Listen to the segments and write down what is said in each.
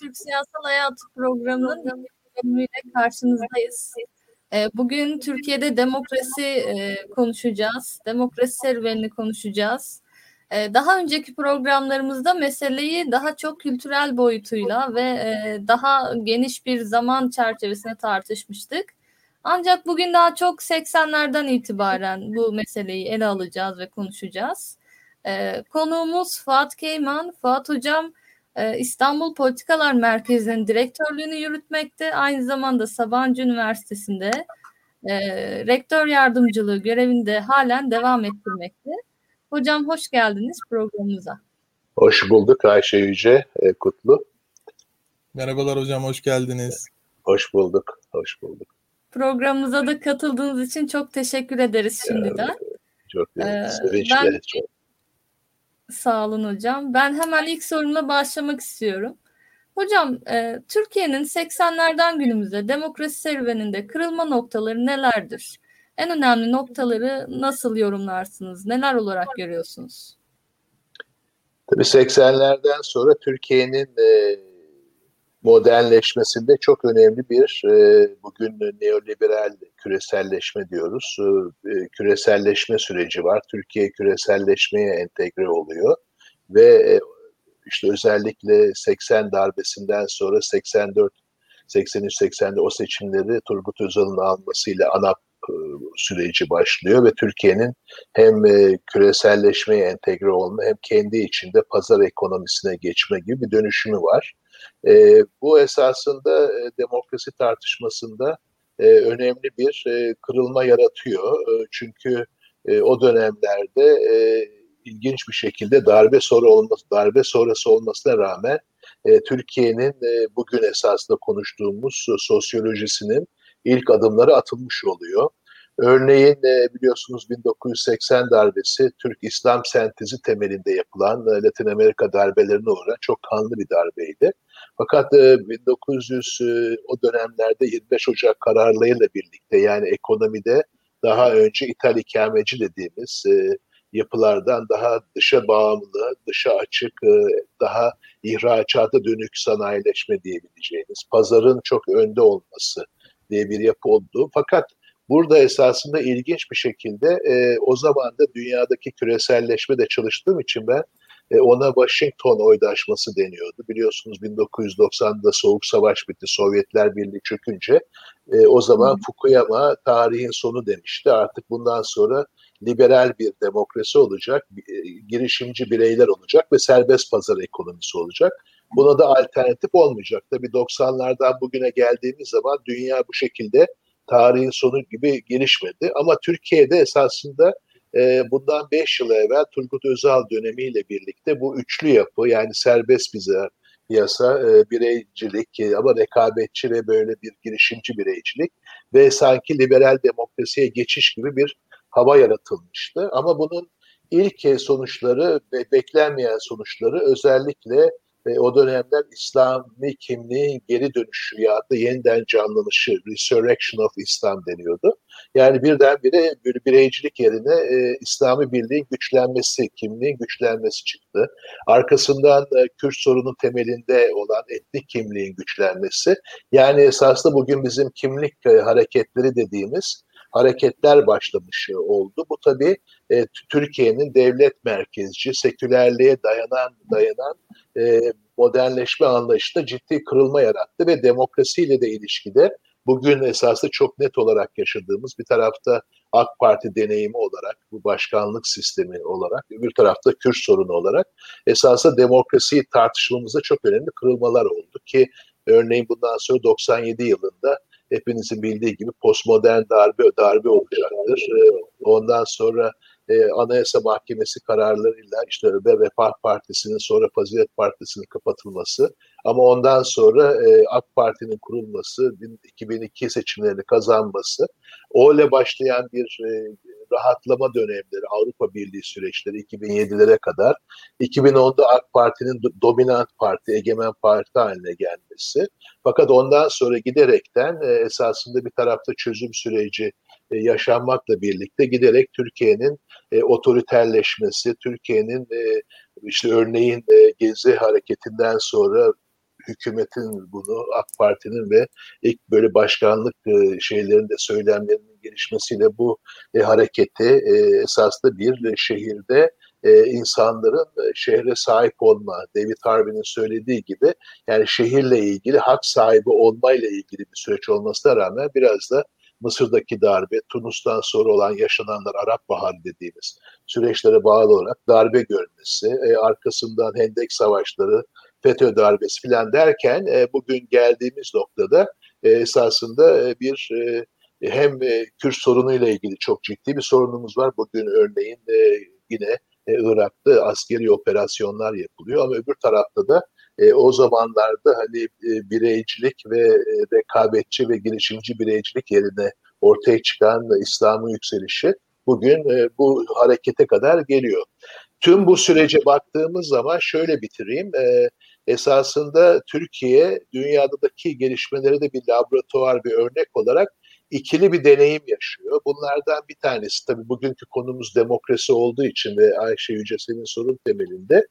Türk Siyasal Hayatı programının bölümüyle karşınızdayız. Ee, bugün Türkiye'de demokrasi e, konuşacağız, demokrasi serüvenini konuşacağız. Ee, daha önceki programlarımızda meseleyi daha çok kültürel boyutuyla ve e, daha geniş bir zaman çerçevesine tartışmıştık. Ancak bugün daha çok 80'lerden itibaren bu meseleyi ele alacağız ve konuşacağız. Ee, konuğumuz Fuat Keyman. Fuat Hocam İstanbul Politikalar Merkezi'nin direktörlüğünü yürütmekte. Aynı zamanda Sabancı Üniversitesi'nde e, rektör yardımcılığı görevinde halen devam ettirmekte. Hocam hoş geldiniz programımıza. Hoş bulduk Ayşe Yüce e, Kutlu. Merhabalar hocam, hoş geldiniz. Hoş bulduk, hoş bulduk. Programımıza da katıldığınız için çok teşekkür ederiz şimdiden. Çok ee. Ben, çok. Sağ olun hocam. Ben hemen ilk sorumla başlamak istiyorum. Hocam, e, Türkiye'nin 80'lerden günümüze demokrasi serüveninde kırılma noktaları nelerdir? En önemli noktaları nasıl yorumlarsınız? Neler olarak görüyorsunuz? Tabii 80'lerden sonra Türkiye'nin e, modernleşmesinde çok önemli bir e, bugün neoliberal küreselleşme diyoruz. E, küreselleşme süreci var. Türkiye küreselleşmeye entegre oluyor ve e, işte özellikle 80 darbesinden sonra 84 83-84 o seçimleri Turgut Özal'ın almasıyla ANAP e, süreci başlıyor ve Türkiye'nin hem e, küreselleşmeye entegre olma hem kendi içinde pazar ekonomisine geçme gibi bir dönüşümü var. E, bu esasında e, demokrasi tartışmasında e, önemli bir e, kırılma yaratıyor. E, çünkü e, o dönemlerde e, ilginç bir şekilde darbe sonra olması, darbe sonrası olmasına rağmen e, Türkiye'nin e, bugün esasında konuştuğumuz sosyolojisinin ilk adımları atılmış oluyor. Örneğin e, biliyorsunuz 1980 darbesi Türk İslam sentezi temelinde yapılan e, Latin Amerika darbelerine uğrayan çok kanlı bir darbeydi. Fakat 1900 e, o dönemlerde 25 Ocak kararlarıyla birlikte yani ekonomide daha önce ithal ikameci dediğimiz yapılardan daha dışa bağımlı, dışa açık, daha ihracata dönük sanayileşme diyebileceğimiz, pazarın çok önde olması diye bir yapı oldu. Fakat Burada esasında ilginç bir şekilde e, o zaman da dünyadaki küreselleşme de çalıştığım için ben e, ona Washington oydaşması deniyordu. Biliyorsunuz 1990'da Soğuk Savaş bitti, Sovyetler Birliği çökünce e, o zaman hmm. Fukuyama tarihin sonu demişti. Artık bundan sonra liberal bir demokrasi olacak, e, girişimci bireyler olacak ve serbest pazar ekonomisi olacak. Buna da alternatif olmayacak. Tabii 90'lardan bugüne geldiğimiz zaman dünya bu şekilde tarihin sonu gibi gelişmedi. Ama Türkiye'de esasında e, bundan 5 yıl evvel Turgut Özal dönemiyle birlikte bu üçlü yapı yani serbest bize piyasa, e, bireycilik e, ama rekabetçi ve böyle bir girişimci bireycilik ve sanki liberal demokrasiye geçiş gibi bir hava yaratılmıştı. Ama bunun ilk sonuçları ve beklenmeyen sonuçları özellikle ve o dönemler İslami kimliğin geri dönüşü ya da yeniden canlanışı, resurrection of Islam deniyordu. Yani birdenbire bir bireycilik yerine e, İslami birliğin güçlenmesi, kimliğin güçlenmesi çıktı. Arkasından e, Kürt sorunun temelinde olan etnik kimliğin güçlenmesi. Yani esasında bugün bizim kimlik e, hareketleri dediğimiz hareketler başlamış oldu. Bu tabii e, Türkiye'nin devlet merkezci, sekülerliğe dayanan dayanan e, modernleşme anlayışında ciddi kırılma yarattı ve demokrasiyle de ilişkide bugün esasında çok net olarak yaşadığımız bir tarafta AK Parti deneyimi olarak, bu başkanlık sistemi olarak, bir tarafta Kürt sorunu olarak esasında demokrasiyi tartışmamızda çok önemli kırılmalar oldu ki örneğin bundan sonra 97 yılında hepinizin bildiği gibi postmodern darbe darbe olacaktır. Ee, ondan sonra e, Anayasa Mahkemesi kararlarıyla işte ve Refah Partisi'nin sonra Fazilet Partisi'nin kapatılması ama ondan sonra e, AK Parti'nin kurulması, 2002 seçimlerini kazanması, o ile başlayan bir e, rahatlama dönemleri, Avrupa Birliği süreçleri 2007'lere kadar, 2010'da AK Parti'nin dominant parti, egemen parti haline gelmesi. Fakat ondan sonra giderekten e, esasında bir tarafta çözüm süreci e, yaşanmakla birlikte giderek Türkiye'nin e, otoriterleşmesi, Türkiye'nin e, işte örneğin e, Gezi hareketinden sonra hükümetin bunu AK Parti'nin ve ilk böyle başkanlık e, şeylerinde söylemlerinin gelişmesiyle bu e, hareketi e, esaslı bir şehirde e, insanların e, şehre sahip olma, David Harvey'nin söylediği gibi yani şehirle ilgili hak sahibi olmayla ilgili bir süreç olmasına rağmen biraz da Mısır'daki darbe, Tunus'tan sonra olan yaşananlar Arap Baharı dediğimiz süreçlere bağlı olarak darbe görmesi, e, arkasından Hendek Savaşları, FETÖ darbesi filan derken e, bugün geldiğimiz noktada e, esasında e, bir e, hem e, Kürt sorunuyla ilgili çok ciddi bir sorunumuz var. Bugün örneğin e, yine e, Irak'ta askeri operasyonlar yapılıyor ama öbür tarafta da e, o zamanlarda hani e, bireycilik ve e, rekabetçi ve girişimci bireycilik yerine ortaya çıkan İslam'ın yükselişi bugün e, bu harekete kadar geliyor. Tüm bu sürece baktığımız zaman şöyle bitireyim. E, esasında Türkiye dünyadaki gelişmeleri de bir laboratuvar, bir örnek olarak ikili bir deneyim yaşıyor. Bunlardan bir tanesi tabii bugünkü konumuz demokrasi olduğu için ve Ayşe Yüce senin sorun temelinde.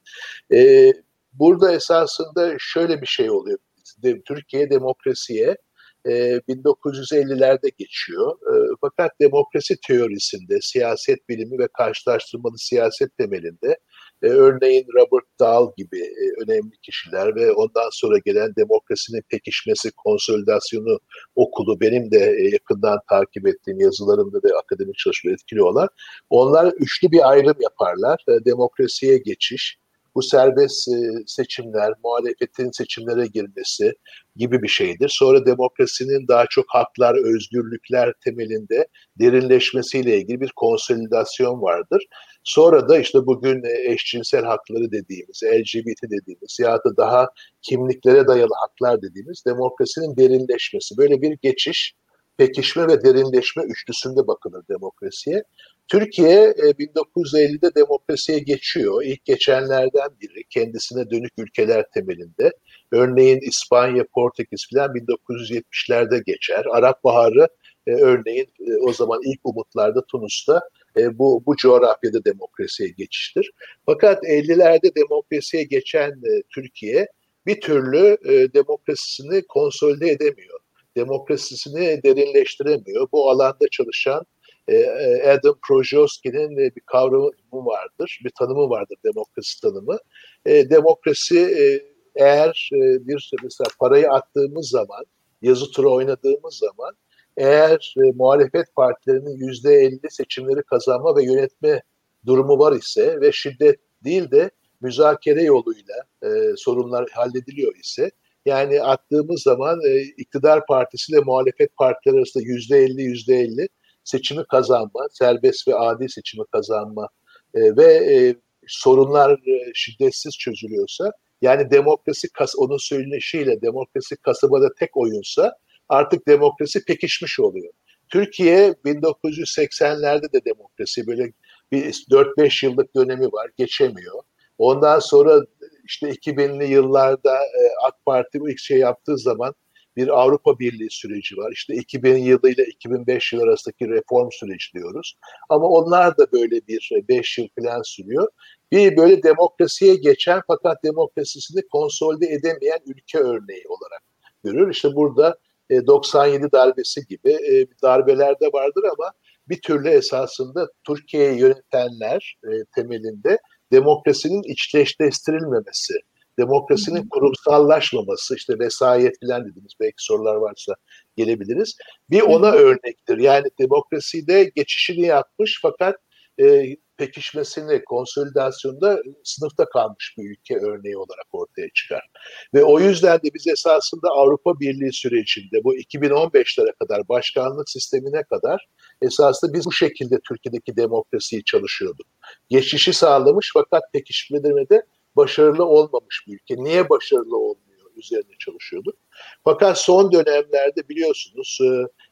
E, burada esasında şöyle bir şey oluyor. Türkiye demokrasiye 1950'lerde geçiyor. Fakat demokrasi teorisinde, siyaset bilimi ve karşılaştırmalı siyaset temelinde e, örneğin Robert Dahl gibi e, önemli kişiler ve ondan sonra gelen demokrasinin pekişmesi, konsolidasyonu okulu benim de e, yakından takip ettiğim yazılarımda ve akademik çalışma etkili olan onlar üçlü bir ayrım yaparlar. E, demokrasiye geçiş, bu serbest e, seçimler, muhalefetin seçimlere girmesi gibi bir şeydir. Sonra demokrasinin daha çok haklar, özgürlükler temelinde derinleşmesiyle ilgili bir konsolidasyon vardır. Sonra da işte bugün e, eşcinsel hakları dediğimiz, LGBT dediğimiz ya da daha kimliklere dayalı haklar dediğimiz demokrasinin derinleşmesi. Böyle bir geçiş, pekişme ve derinleşme üçlüsünde bakılır demokrasiye. Türkiye 1950'de e, demokrasiye geçiyor. İlk geçenlerden biri kendisine dönük ülkeler temelinde. Örneğin İspanya, Portekiz filan 1970'lerde geçer. Arap Baharı e, örneğin e, o zaman ilk umutlarda Tunus'ta bu, bu coğrafyada demokrasiye geçiştir. Fakat 50'lerde demokrasiye geçen Türkiye bir türlü demokrasisini konsolide edemiyor. Demokrasisini derinleştiremiyor. Bu alanda çalışan Adam Projoski'nin bir kavramı vardır, bir tanımı vardır demokrasi tanımı. E, demokrasi eğer bir mesela parayı attığımız zaman, yazı tura oynadığımız zaman eğer muhalefet partilerinin yüzde elli seçimleri kazanma ve yönetme durumu var ise ve şiddet değil de müzakere yoluyla e, sorunlar hallediliyor ise yani attığımız zaman e, iktidar partisi ile muhalefet partileri arasında yüzde elli yüzde elli seçimi kazanma, serbest ve adil seçimi kazanma e, ve e, sorunlar e, şiddetsiz çözülüyorsa yani demokrasi kas onun söylenişiyle demokrasi kasabada tek oyunsa artık demokrasi pekişmiş oluyor. Türkiye 1980'lerde de demokrasi böyle bir 4-5 yıllık dönemi var geçemiyor. Ondan sonra işte 2000'li yıllarda AK Parti bu ilk şey yaptığı zaman bir Avrupa Birliği süreci var. İşte 2000 yılı ile 2005 yıl arasındaki reform süreci diyoruz. Ama onlar da böyle bir 5 yıl falan sürüyor. Bir böyle demokrasiye geçen fakat demokrasisini konsolide edemeyen ülke örneği olarak görür. İşte burada 97 darbesi gibi darbeler de vardır ama bir türlü esasında Türkiye'yi yönetenler temelinde demokrasinin içleştirilmemesi, demokrasinin kurumsallaşmaması, işte vesayet filan dediğimiz belki sorular varsa gelebiliriz. Bir ona örnektir. Yani demokraside geçişini yapmış fakat e, pekişmesini, konsolidasyonda sınıfta kalmış bir ülke örneği olarak ortaya çıkar. Ve o yüzden de biz esasında Avrupa Birliği sürecinde bu 2015'lere kadar başkanlık sistemine kadar esasında biz bu şekilde Türkiye'deki demokrasiyi çalışıyorduk. Geçişi sağlamış fakat pekişmede başarılı olmamış bir ülke. Niye başarılı olmuyor üzerine çalışıyorduk. Fakat son dönemlerde biliyorsunuz e,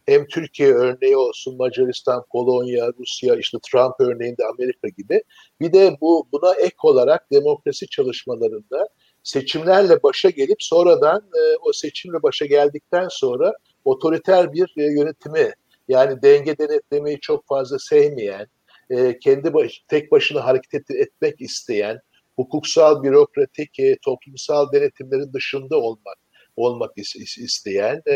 hem Türkiye örneği olsun, Macaristan, Polonya, Rusya, işte Trump örneğinde Amerika gibi bir de bu buna ek olarak demokrasi çalışmalarında seçimlerle başa gelip sonradan e, o seçimle başa geldikten sonra otoriter bir e, yönetimi yani denge denetlemeyi çok fazla sevmeyen, kendi baş, tek başına hareket etmek isteyen, hukuksal, bürokratik, e, toplumsal denetimlerin dışında olmak olmak isteyen e,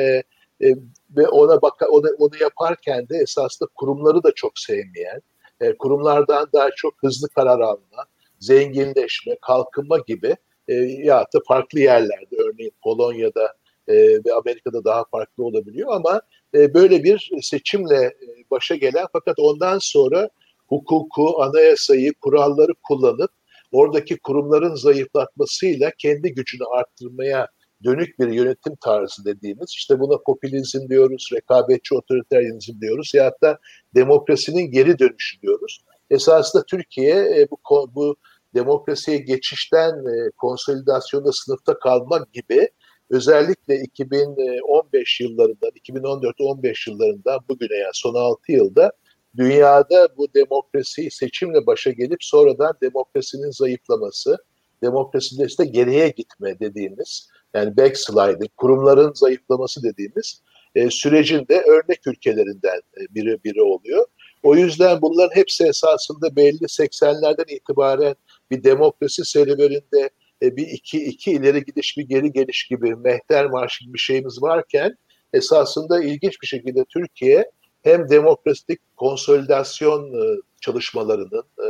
e, ve ona bak onu, onu yaparken de esasında kurumları da çok sevmeyen, e, kurumlardan daha çok hızlı karar alma, zenginleşme, kalkınma gibi e, ya da farklı yerlerde örneğin Polonya'da e, ve Amerika'da daha farklı olabiliyor ama e, böyle bir seçimle e, başa gelen fakat ondan sonra hukuku, anayasayı, kuralları kullanıp oradaki kurumların zayıflatmasıyla kendi gücünü arttırmaya dönük bir yönetim tarzı dediğimiz işte buna popülizm diyoruz, rekabetçi otoriterizm diyoruz ya da demokrasinin geri dönüşü diyoruz. Esasında Türkiye e, bu, bu demokrasiye geçişten e, konsolidasyonda sınıfta kalmak gibi özellikle 2015 yıllarından, 2014-15 yıllarından bugüne yani son 6 yılda dünyada bu demokrasi seçimle başa gelip sonradan demokrasinin zayıflaması, demokraside işte geriye gitme dediğimiz yani backsliding, kurumların zayıflaması dediğimiz e, sürecin de örnek ülkelerinden e, biri biri oluyor. O yüzden bunların hepsi esasında belli 80'lerden itibaren bir demokrasi serüveninde e, bir iki, iki ileri gidiş bir geri geliş gibi mehter marşı gibi şeyimiz varken esasında ilginç bir şekilde Türkiye hem demokratik konsolidasyon e, çalışmalarının e,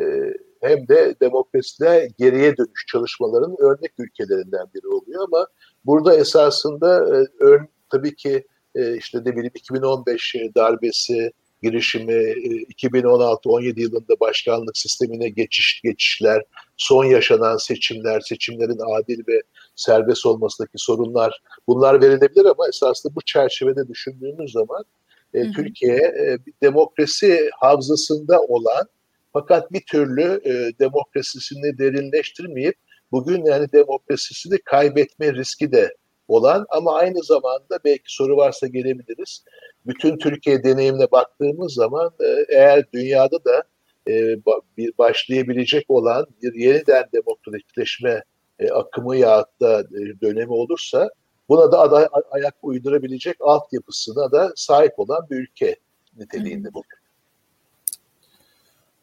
e, hem de demokraside geriye dönüş çalışmalarının örnek ülkelerinden biri oluyor. Ama burada esasında ör, tabii ki işte ne bileyim 2015 darbesi girişimi, 2016-17 yılında başkanlık sistemine geçiş geçişler, son yaşanan seçimler, seçimlerin adil ve serbest olmasındaki sorunlar bunlar verilebilir ama esasında bu çerçevede düşündüğümüz zaman e, hı hı. Türkiye e, demokrasi havzasında olan fakat bir türlü e, demokrasisini derinleştirmeyip bugün yani demokrasisini kaybetme riski de olan ama aynı zamanda belki soru varsa gelebiliriz. Bütün Türkiye deneyimine baktığımız zaman e, eğer dünyada da e, bir başlayabilecek olan bir yeniden demokratikleşme e, akımı ya da e, dönemi olursa buna da aday, ayak uydurabilecek altyapısına da sahip olan bir ülke niteliğinde bugün.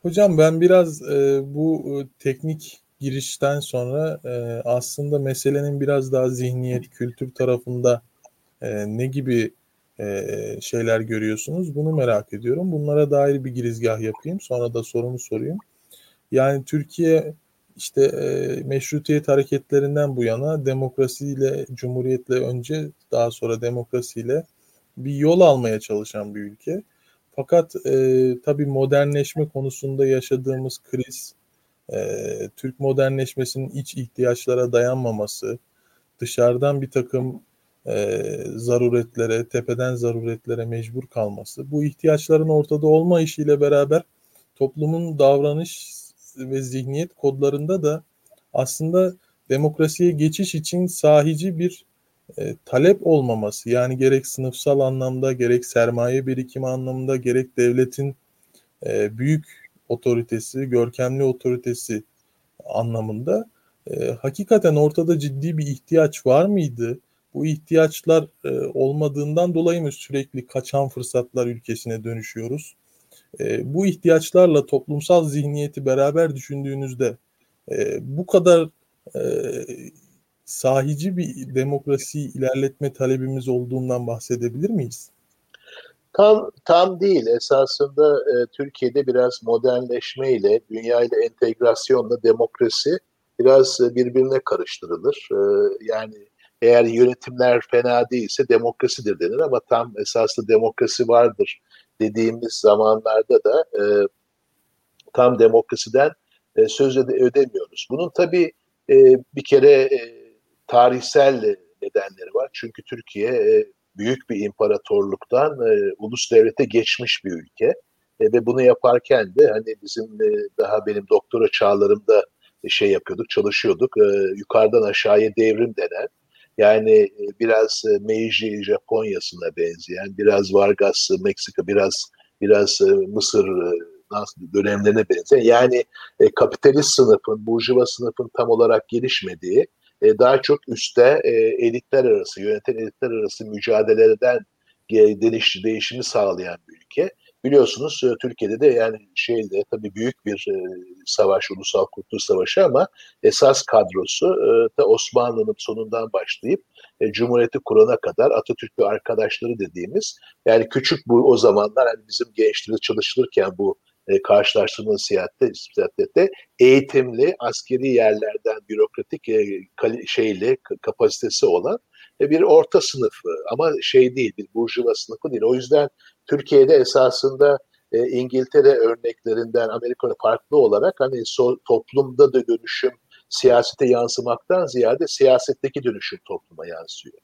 Hocam ben biraz e, bu e, teknik girişten sonra e, aslında meselenin biraz daha zihniyet, kültür tarafında e, ne gibi e, şeyler görüyorsunuz bunu merak ediyorum. Bunlara dair bir girizgah yapayım sonra da sorumu sorayım. Yani Türkiye işte e, meşrutiyet hareketlerinden bu yana demokrasiyle, cumhuriyetle önce daha sonra demokrasiyle bir yol almaya çalışan bir ülke. Fakat e, tabii modernleşme konusunda yaşadığımız kriz, e, Türk modernleşmesinin iç ihtiyaçlara dayanmaması, dışarıdan bir takım e, zaruretlere, tepeden zaruretlere mecbur kalması, bu ihtiyaçların ortada olma işiyle beraber toplumun davranış ve zihniyet kodlarında da aslında demokrasiye geçiş için sahici bir e, talep olmaması yani gerek sınıfsal anlamda gerek sermaye birikimi anlamında gerek devletin e, büyük otoritesi, görkemli otoritesi anlamında e, hakikaten ortada ciddi bir ihtiyaç var mıydı? Bu ihtiyaçlar e, olmadığından dolayı mı sürekli kaçan fırsatlar ülkesine dönüşüyoruz? E, bu ihtiyaçlarla toplumsal zihniyeti beraber düşündüğünüzde e, bu kadar e, sahici bir demokrasi ilerletme talebimiz olduğundan bahsedebilir miyiz? Tam tam değil. Esasında e, Türkiye'de biraz modernleşme ile, dünya ile entegrasyonla demokrasi biraz e, birbirine karıştırılır. E, yani eğer yönetimler fena değilse demokrasidir denir ama tam esaslı demokrasi vardır dediğimiz zamanlarda da e, tam demokrasiden e, söz ödemiyoruz. Bunun tabii e, bir kere e, tarihsel nedenleri var. Çünkü Türkiye e, büyük bir imparatorluktan e, ulus devlete geçmiş bir ülke. E, ve bunu yaparken de hani bizim e, daha benim doktora çağlarımda şey yapıyorduk, çalışıyorduk. E, yukarıdan aşağıya devrim denen yani e, biraz e, Meiji Japonya'sına benzeyen, biraz Vargas Meksika, biraz biraz e, Mısır dönemlerine benzeyen. Yani kapitalist sınıfın, burjuva sınıfın tam olarak gelişmediği, daha çok üstte elitler arası, yöneten elitler arası mücadelelerden değiş, değişimi sağlayan bir ülke. Biliyorsunuz e, Türkiye'de de yani şeyde tabii büyük bir e, savaş, ulusal kurtuluş savaşı ama esas kadrosu e, da Osmanlı'nın sonundan başlayıp Cumhuriyeti kurana kadar Atatürk arkadaşları dediğimiz yani küçük bu o zamanlar hani bizim gençliğimiz çalışılırken bu e, karşılaştırma siyasette, siyasette eğitimli askeri yerlerden bürokratik e, şeyli kapasitesi olan bir orta sınıfı ama şey değil bir burjuva sınıfı değil. O yüzden Türkiye'de esasında e, İngiltere örneklerinden Amerika'da farklı olarak hani so, toplumda da dönüşüm siyasete yansımaktan ziyade siyasetteki dönüşüm topluma yansıyor.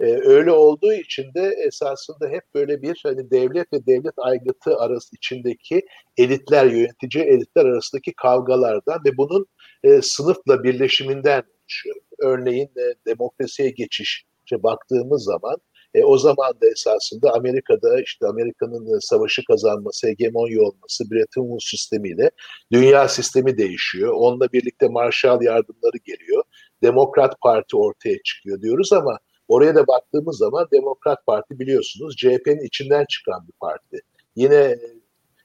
Ee, öyle olduğu için de esasında hep böyle bir hani devlet ve devlet aygıtı arası içindeki elitler, yönetici elitler arasındaki kavgalardan ve bunun e, sınıfla birleşiminden. Örneğin e, demokrasiye geçiş baktığımız zaman e, o zaman da esasında Amerika'da işte Amerika'nın e, savaşı kazanması, hegemonya olması, Bretton Woods sistemiyle dünya sistemi değişiyor. Onunla birlikte Marshall yardımları geliyor. Demokrat Parti ortaya çıkıyor diyoruz ama oraya da baktığımız zaman Demokrat Parti biliyorsunuz CHP'nin içinden çıkan bir parti. Yine e,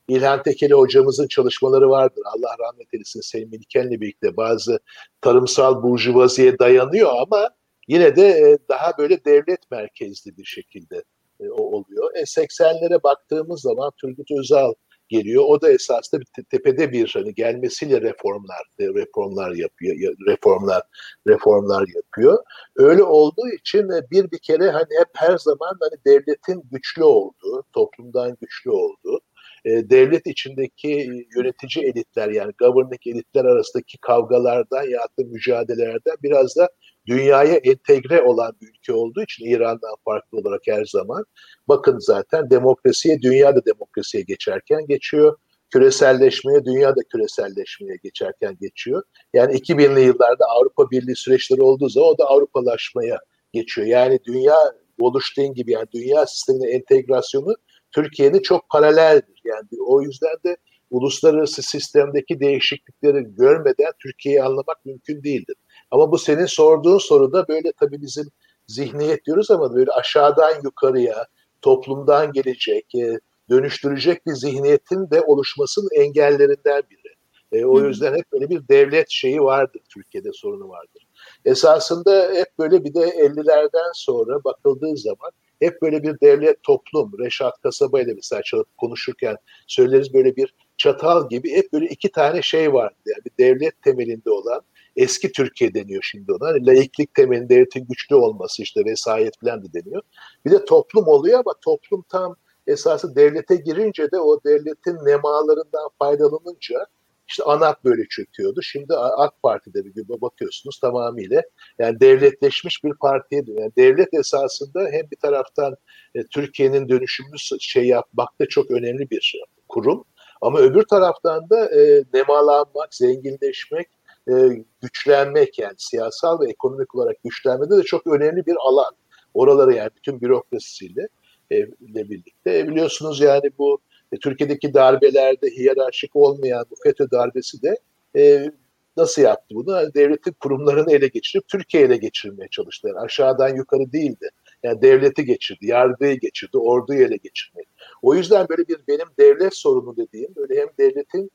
İlhan Tekeli hocamızın çalışmaları vardır. Allah rahmet eylesin Sayın Miliken'le birlikte bazı tarımsal burjuvaziye dayanıyor ama yine de e, daha böyle devlet merkezli bir şekilde e, oluyor. E 80'lere baktığımız zaman Turgut Özal geliyor. O da esasında bir tepede bir hani gelmesiyle reformlar e, reformlar yapıyor. Reformlar reformlar yapıyor. Öyle olduğu için bir bir kere hani hep her zaman hani devletin güçlü olduğu, toplumdan güçlü olduğu, devlet içindeki yönetici elitler yani governing elitler arasındaki kavgalardan ya da mücadelelerden biraz da dünyaya entegre olan bir ülke olduğu için İran'dan farklı olarak her zaman bakın zaten demokrasiye dünya da demokrasiye geçerken geçiyor. Küreselleşmeye dünya da küreselleşmeye geçerken geçiyor. Yani 2000'li yıllarda Avrupa Birliği süreçleri olduğu zaman o da Avrupalaşmaya geçiyor. Yani dünya oluştuğun gibi yani dünya sistemine entegrasyonu Türkiye'nin çok paraleldir. Yani o yüzden de uluslararası sistemdeki değişiklikleri görmeden Türkiye'yi anlamak mümkün değildir. Ama bu senin sorduğun soruda böyle tabii bizim zihniyet diyoruz ama böyle aşağıdan yukarıya toplumdan gelecek, e, dönüştürecek bir zihniyetin de oluşmasının engellerinden biri. E, o yüzden hep böyle bir devlet şeyi vardır Türkiye'de sorunu vardır. Esasında hep böyle bir de 50'lerden sonra bakıldığı zaman hep böyle bir devlet toplum, Reşat Kasaba ile mesela konuşurken söyleriz böyle bir çatal gibi hep böyle iki tane şey vardı. Yani bir devlet temelinde olan eski Türkiye deniyor şimdi ona. Hani laiklik temelinde devletin güçlü olması işte vesayet falan da deniyor. Bir de toplum oluyor ama toplum tam esası devlete girince de o devletin nemalarından faydalanınca işte ANAP böyle çöküyordu. Şimdi AK Parti'de bir gibi bakıyorsunuz tamamıyla yani devletleşmiş bir partiye dönüyor. Yani devlet esasında hem bir taraftan e, Türkiye'nin dönüşümünü şey yapmakta çok önemli bir kurum. Ama öbür taraftan da e, nemalanmak, zenginleşmek, e, güçlenmek yani siyasal ve ekonomik olarak güçlenmede de çok önemli bir alan. Oraları yani bütün bürokrasisiyle e, ile birlikte. E, biliyorsunuz yani bu e, Türkiye'deki darbelerde hiyerarşik olmayan bu FETÖ darbesi de e, nasıl yaptı bunu? Devletin kurumlarını ele geçirip Türkiye'ye ele geçirmeye çalıştı. Yani aşağıdan yukarı değildi. Yani devleti geçirdi, yargıyı geçirdi, orduyu ele geçirmeyi. O yüzden böyle bir benim devlet sorunu dediğim böyle hem devletin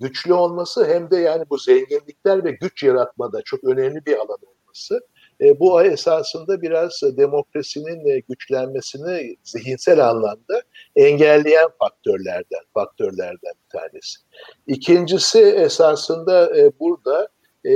güçlü olması hem de yani bu zenginlikler ve güç yaratmada çok önemli bir alan olması. E, bu esasında biraz demokrasinin e, güçlenmesini zihinsel anlamda engelleyen faktörlerden faktörlerden bir tanesi. İkincisi esasında e, burada e,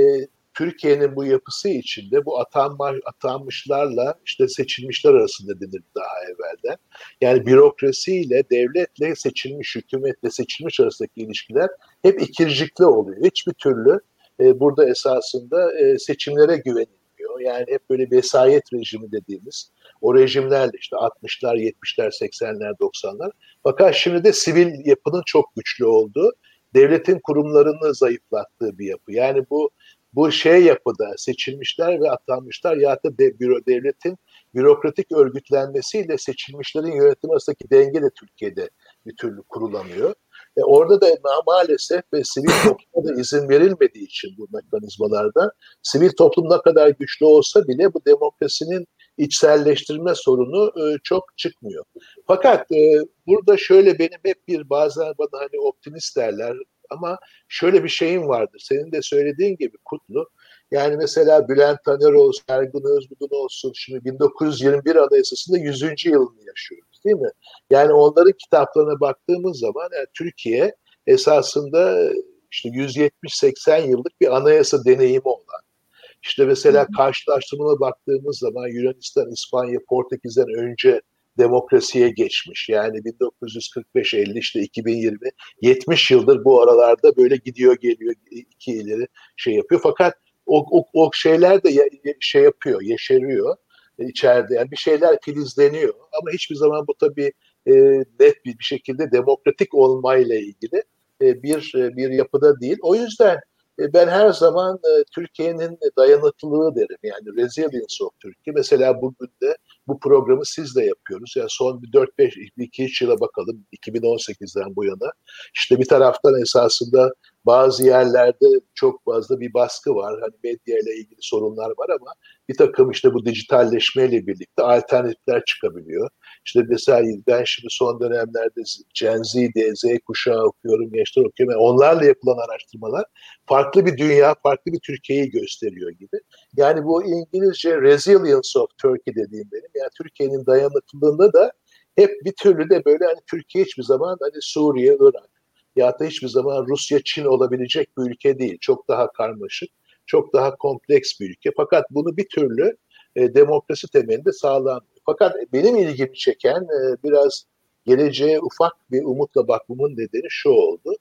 Türkiye'nin bu yapısı içinde bu atanma, atanmışlarla işte seçilmişler arasında denir daha evvelden. Yani bürokrasiyle, devletle seçilmiş, hükümetle seçilmiş arasındaki ilişkiler hep ikircikli oluyor. Hiçbir türlü e, burada esasında e, seçimlere güvenilmiyor. Yani hep böyle vesayet rejimi dediğimiz o rejimlerle işte 60'lar, 70'ler, 80'ler, 90'lar. Fakat şimdi de sivil yapının çok güçlü olduğu, devletin kurumlarını zayıflattığı bir yapı. Yani bu bu şey yapıda seçilmişler ve atanmışlar ya da de, büro, devletin bürokratik örgütlenmesiyle seçilmişlerin yönetim arasındaki denge de Türkiye'de bir türlü kurulamıyor. E orada da maalesef ve sivil topluma da izin verilmediği için bu mekanizmalarda sivil toplum ne kadar güçlü olsa bile bu demokrasinin içselleştirme sorunu e, çok çıkmıyor. Fakat e, burada şöyle benim hep bir bazen bana hani optimist derler ama şöyle bir şeyim vardır. Senin de söylediğin gibi Kutlu. Yani mesela Bülent Taner olsun, Ergun Özbudun olsun. Şimdi 1921 Anayasası'nda 100. yılını yaşıyoruz değil mi? Yani onların kitaplarına baktığımız zaman yani Türkiye esasında işte 170-80 yıllık bir anayasa deneyimi olan işte mesela karşılaştırmana baktığımız zaman Yunanistan, İspanya, Portekiz'den önce demokrasiye geçmiş. Yani 1945-50 işte 2020 70 yıldır bu aralarda böyle gidiyor geliyor iki ileri şey yapıyor. Fakat o, o, o şeyler de şey yapıyor, yeşeriyor içeride. Yani bir şeyler filizleniyor ama hiçbir zaman bu tabii e, net bir, bir şekilde demokratik olmayla ilgili e, bir e, bir yapıda değil. O yüzden ben her zaman e, Türkiye'nin dayanıklılığı derim. Yani resilience of Türkiye. Mesela bugün de bu programı siz de yapıyoruz. Yani son bir 4-5, 2-3 yıla bakalım 2018'den bu yana. İşte bir taraftan esasında bazı yerlerde çok fazla bir baskı var. Hani medya ile ilgili sorunlar var ama bir takım işte bu dijitalleşmeyle birlikte alternatifler çıkabiliyor. İşte mesela ben şimdi son dönemlerde Gen Z, Z kuşağı okuyorum, gençler okuyorum. Yani onlarla yapılan araştırmalar farklı bir dünya, farklı bir Türkiye'yi gösteriyor gibi. Yani bu İngilizce resilience of Turkey dediğim benim. Yani Türkiye'nin dayanıklılığında da hep bir türlü de böyle hani Türkiye hiçbir zaman hani Suriye, Irak ya da hiçbir zaman Rusya, Çin olabilecek bir ülke değil. Çok daha karmaşık, çok daha kompleks bir ülke. Fakat bunu bir türlü e, demokrasi temelinde sağlanmıyor. Fakat benim ilgimi çeken e, biraz geleceğe ufak bir umutla bakmamın nedeni şu oldu.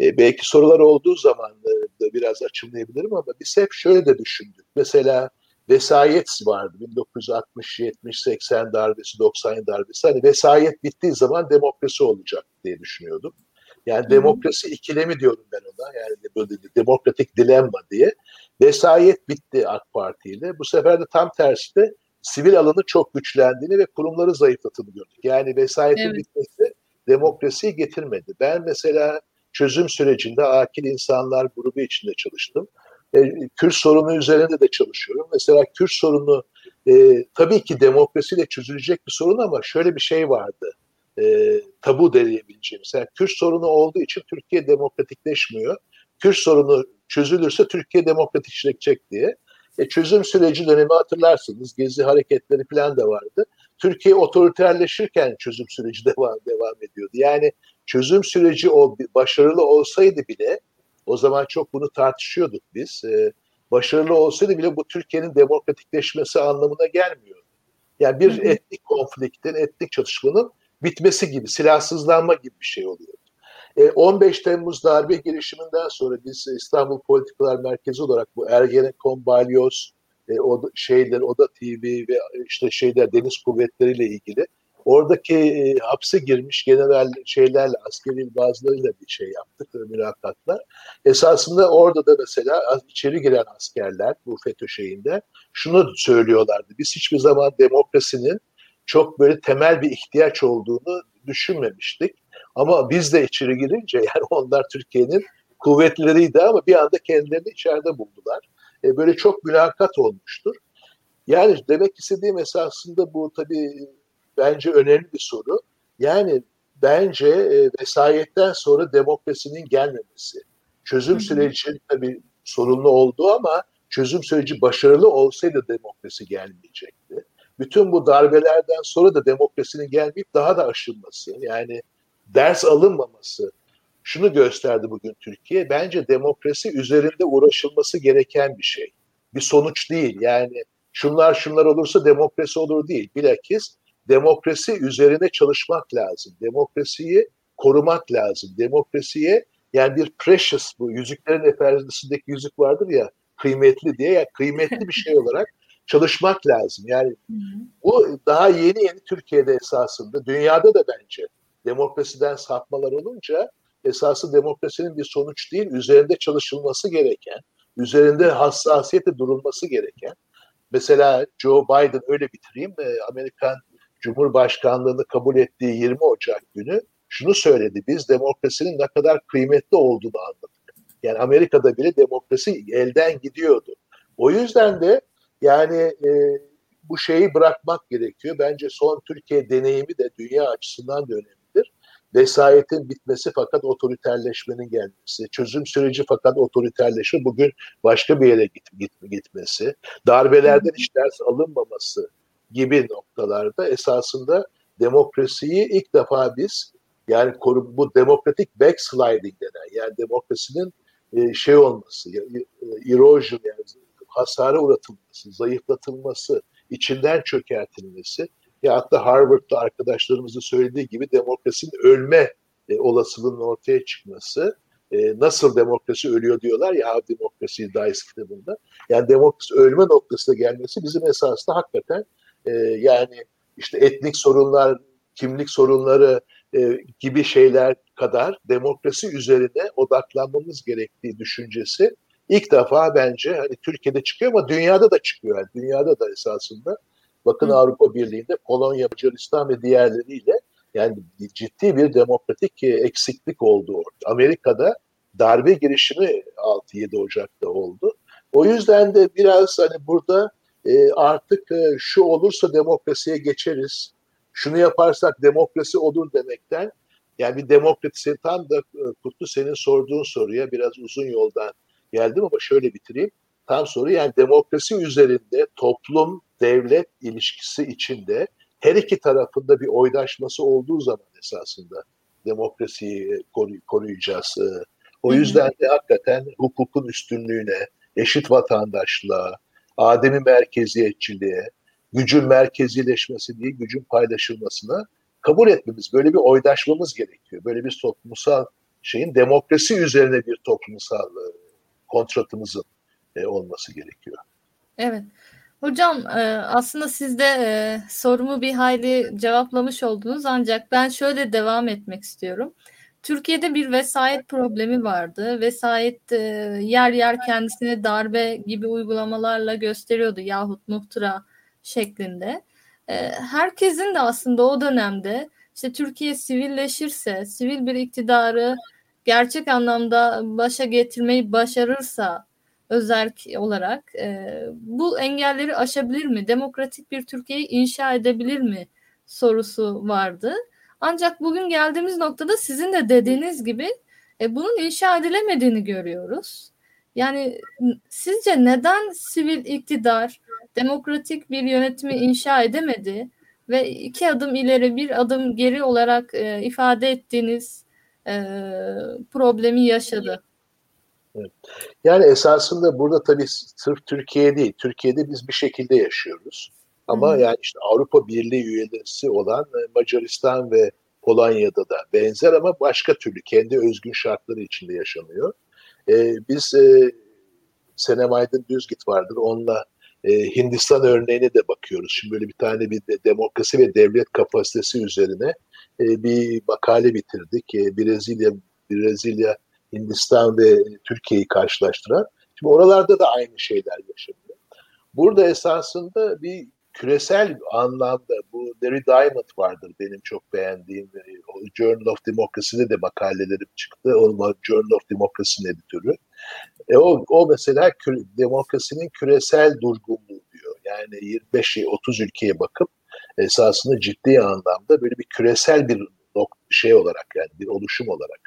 E, belki sorular olduğu zaman e, da biraz açımlayabilirim ama biz hep şöyle de düşündük. Mesela vesayet vardı 1960, 70, 80 darbesi, 90 darbesi. Hani vesayet bittiği zaman demokrasi olacak diye düşünüyordum. Yani demokrasi ikilemi diyorum ben ona. Yani böyle demokratik dilemma diye. Vesayet bitti AK Parti ile. Bu sefer de tam tersi de sivil alanı çok güçlendiğini ve kurumları zayıflattığını gördük. Yani vesayetin evet. bitmesi demokrasiyi getirmedi. Ben mesela çözüm sürecinde akil insanlar grubu içinde çalıştım. E, Kürt sorunu üzerinde de çalışıyorum. Mesela Kürt sorunu e, tabii ki demokrasiyle çözülecek bir sorun ama şöyle bir şey vardı. E, tabu diyebileceğimiz. Yani Kürt sorunu olduğu için Türkiye demokratikleşmiyor. Kürt sorunu çözülürse Türkiye demokratikleşecek diye. E, çözüm süreci dönemi hatırlarsınız. Gezi hareketleri falan da vardı. Türkiye otoriterleşirken çözüm süreci devam, devam ediyordu. Yani çözüm süreci o başarılı olsaydı bile o zaman çok bunu tartışıyorduk biz. E, başarılı olsaydı bile bu Türkiye'nin demokratikleşmesi anlamına gelmiyor. Yani bir etnik konfliktin, etnik çatışmanın bitmesi gibi, silahsızlanma gibi bir şey oluyor. 15 e, Temmuz darbe girişiminden sonra biz İstanbul Politikalar Merkezi olarak bu Ergenekon, Balyoz, e, o şeyler, Oda TV ve işte şeyler deniz kuvvetleriyle ilgili oradaki e, hapse girmiş general şeylerle, askeri bazılarıyla bir şey yaptık, e, mülakatlar. Esasında orada da mesela içeri giren askerler bu FETÖ şeyinde şunu söylüyorlardı. Biz hiçbir zaman demokrasinin çok böyle temel bir ihtiyaç olduğunu düşünmemiştik. Ama biz de içeri girince yani onlar Türkiye'nin kuvvetleriydi ama bir anda kendilerini içeride buldular. E, böyle çok mülakat olmuştur. Yani demek istediğim esasında bu tabii bence önemli bir soru. Yani bence e, vesayetten sonra demokrasinin gelmemesi. Çözüm süreci tabii sorunlu oldu ama çözüm süreci başarılı olsaydı demokrasi gelmeyecekti. Bütün bu darbelerden sonra da demokrasinin gelmeyip daha da aşılması yani ders alınmaması şunu gösterdi bugün Türkiye. Bence demokrasi üzerinde uğraşılması gereken bir şey. Bir sonuç değil. Yani şunlar şunlar olursa demokrasi olur değil. Bilakis demokrasi üzerine çalışmak lazım. Demokrasiyi korumak lazım. Demokrasiye yani bir precious bu yüzüklerin efendisindeki yüzük vardır ya kıymetli diye yani kıymetli bir şey olarak çalışmak lazım. Yani bu daha yeni yeni Türkiye'de esasında dünyada da bence demokrasiden sapmalar olunca esası demokrasinin bir sonuç değil, üzerinde çalışılması gereken, üzerinde hassasiyete durulması gereken. Mesela Joe Biden öyle bitireyim, e, Amerikan Cumhurbaşkanlığını kabul ettiği 20 Ocak günü şunu söyledi. Biz demokrasinin ne kadar kıymetli olduğunu anladık. Yani Amerika'da bile demokrasi elden gidiyordu. O yüzden de yani e, bu şeyi bırakmak gerekiyor. Bence son Türkiye deneyimi de dünya açısından da önemlidir. Vesayetin bitmesi fakat otoriterleşmenin gelmesi, çözüm süreci fakat otoriterleşme bugün başka bir yere git, git, gitmesi, darbelerden hiç ders alınmaması gibi noktalarda esasında demokrasiyi ilk defa biz yani bu demokratik backsliding denen yani demokrasinin e, şey olması, e, erosion yani hasara uğratılması, zayıflatılması, içinden çökertilmesi ya hatta Harvard'da arkadaşlarımızın söylediği gibi demokrasinin ölme e, olasılığının ortaya çıkması e, nasıl demokrasi ölüyor diyorlar ya How Democracy Dies kitabında. Yani demokrasi ölme noktasına gelmesi bizim esasında hakikaten e, yani işte etnik sorunlar, kimlik sorunları e, gibi şeyler kadar demokrasi üzerine odaklanmamız gerektiği düşüncesi ilk defa bence hani Türkiye'de çıkıyor ama dünyada da çıkıyor. Yani dünyada da esasında bakın Hı. Avrupa Birliği'nde Polonya, Macaristan ve diğerleriyle yani ciddi bir demokratik e, eksiklik oldu orada. Amerika'da darbe girişimi 6-7 Ocak'ta oldu. O yüzden de biraz hani burada e, artık e, şu olursa demokrasiye geçeriz, şunu yaparsak demokrasi olur demekten yani bir demokrasi tam da e, Kutlu senin sorduğun soruya biraz uzun yoldan geldim ama şöyle bitireyim. Tam soru yani demokrasi üzerinde toplum devlet ilişkisi içinde her iki tarafında bir oydaşması olduğu zaman esasında demokrasiyi koruyacağız. E, o yüzden de hakikaten hukukun üstünlüğüne, eşit vatandaşlığa, ademi merkeziyetçiliğe, gücün merkezileşmesi değil, gücün paylaşılmasına kabul etmemiz, böyle bir oydaşmamız gerekiyor. Böyle bir toplumsal şeyin demokrasi üzerine bir toplumsal e, kontratımızın e, olması gerekiyor. Evet. Hocam e, aslında siz de e, sorumu bir hayli cevaplamış oldunuz ancak ben şöyle devam etmek istiyorum. Türkiye'de bir vesayet problemi vardı. Vesayet yer yer kendisini darbe gibi uygulamalarla gösteriyordu yahut muhtıra şeklinde. Herkesin de aslında o dönemde işte Türkiye sivilleşirse, sivil bir iktidarı gerçek anlamda başa getirmeyi başarırsa özerk olarak e, bu engelleri aşabilir mi? Demokratik bir Türkiye'yi inşa edebilir mi? sorusu vardı. Ancak bugün geldiğimiz noktada sizin de dediğiniz gibi e, bunun inşa edilemediğini görüyoruz. Yani sizce neden sivil iktidar demokratik bir yönetimi inşa edemedi ve iki adım ileri bir adım geri olarak e, ifade ettiğiniz e, problemi yaşadı? Yani esasında burada tabii sırf Türkiye değil, Türkiye'de biz bir şekilde yaşıyoruz. Ama Hı. yani işte Avrupa Birliği üyesi olan e, Macaristan ve Polonya'da da benzer ama başka türlü kendi özgün şartları içinde yaşanıyor. Ee, biz e, Senem Aydın Düzgit vardır. Onunla e, Hindistan örneğine de bakıyoruz. Şimdi böyle bir tane bir de demokrasi ve devlet kapasitesi üzerine e, bir makale bitirdik. E, Brezilya, Brezilya, Hindistan ve Türkiye'yi karşılaştıran. Şimdi oralarda da aynı şeyler yaşanıyor. Burada esasında bir küresel anlamda bu Larry Diamond vardır benim çok beğendiğim. E, Journal of Democracy'de de makalelerim çıktı. O Journal of Democracy'nin editörü. E o, o mesela kü, demokrasinin küresel durgunluğu diyor. Yani 25-30 ülkeye bakıp esasında ciddi anlamda böyle bir küresel bir şey olarak yani bir oluşum olarak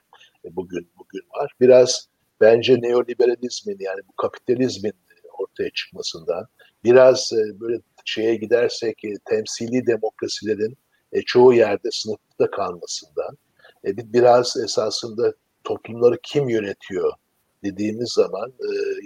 e, bugün bugün var. Biraz bence neoliberalizmin yani bu kapitalizmin ortaya çıkmasından biraz e, böyle şeye gidersek e, temsili demokrasilerin çoğu yerde sınıfta kalmasından biraz esasında toplumları kim yönetiyor dediğimiz zaman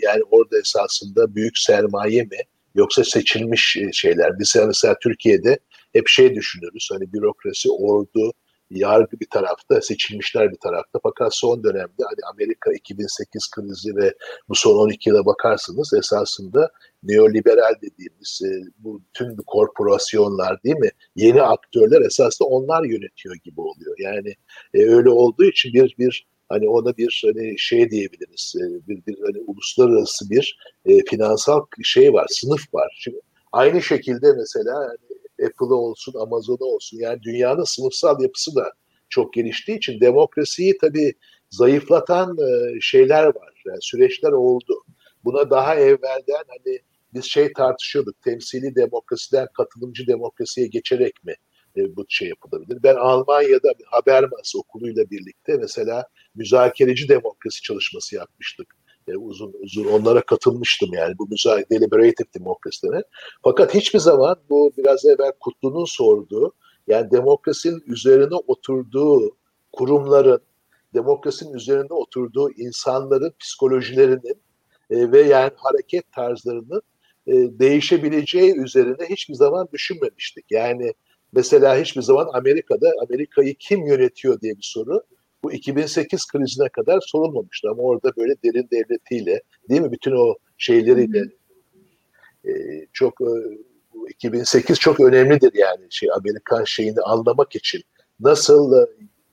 yani orada esasında büyük sermaye mi yoksa seçilmiş şeyler. Biz mesela Türkiye'de hep şey düşünürüz hani bürokrasi, ordu, yargı bir tarafta, seçilmişler bir tarafta. Fakat son dönemde hani Amerika 2008 krizi ve bu son 12 yıla bakarsınız esasında neoliberal dediğimiz e, bu tüm korporasyonlar değil mi? Yeni aktörler esasında onlar yönetiyor gibi oluyor. Yani e, öyle olduğu için bir bir hani ona bir hani şey diyebiliriz. E, bir, bir hani uluslararası bir e, finansal şey var, sınıf var. Şimdi aynı şekilde mesela hani Apple'ı olsun, Amazon'u olsun yani dünyanın sınıfsal yapısı da çok geliştiği için demokrasiyi tabii zayıflatan e, şeyler var. Yani süreçler oldu. Buna daha evvelden hani biz şey tartışıyorduk. Temsili demokrasiden katılımcı demokrasiye geçerek mi e, bu şey yapılabilir? Ben Almanya'da Habermas okuluyla birlikte mesela müzakereci demokrasi çalışması yapmıştık. E, uzun uzun onlara katılmıştım yani bu müzakere deliberative demokrasilerine. Fakat hiçbir zaman bu biraz evvel Kutlu'nun sorduğu yani demokrasinin üzerine oturduğu kurumların, demokrasinin üzerinde oturduğu insanların psikolojilerinin e, ve yani hareket tarzlarının e, değişebileceği üzerine hiçbir zaman düşünmemiştik. Yani mesela hiçbir zaman Amerika'da Amerika'yı kim yönetiyor diye bir soru bu 2008 krizine kadar sorulmamıştı ama orada böyle derin devletiyle değil mi? Bütün o şeyleriyle e, çok e, 2008 çok önemlidir yani şey Amerikan şeyini anlamak için. Nasıl e,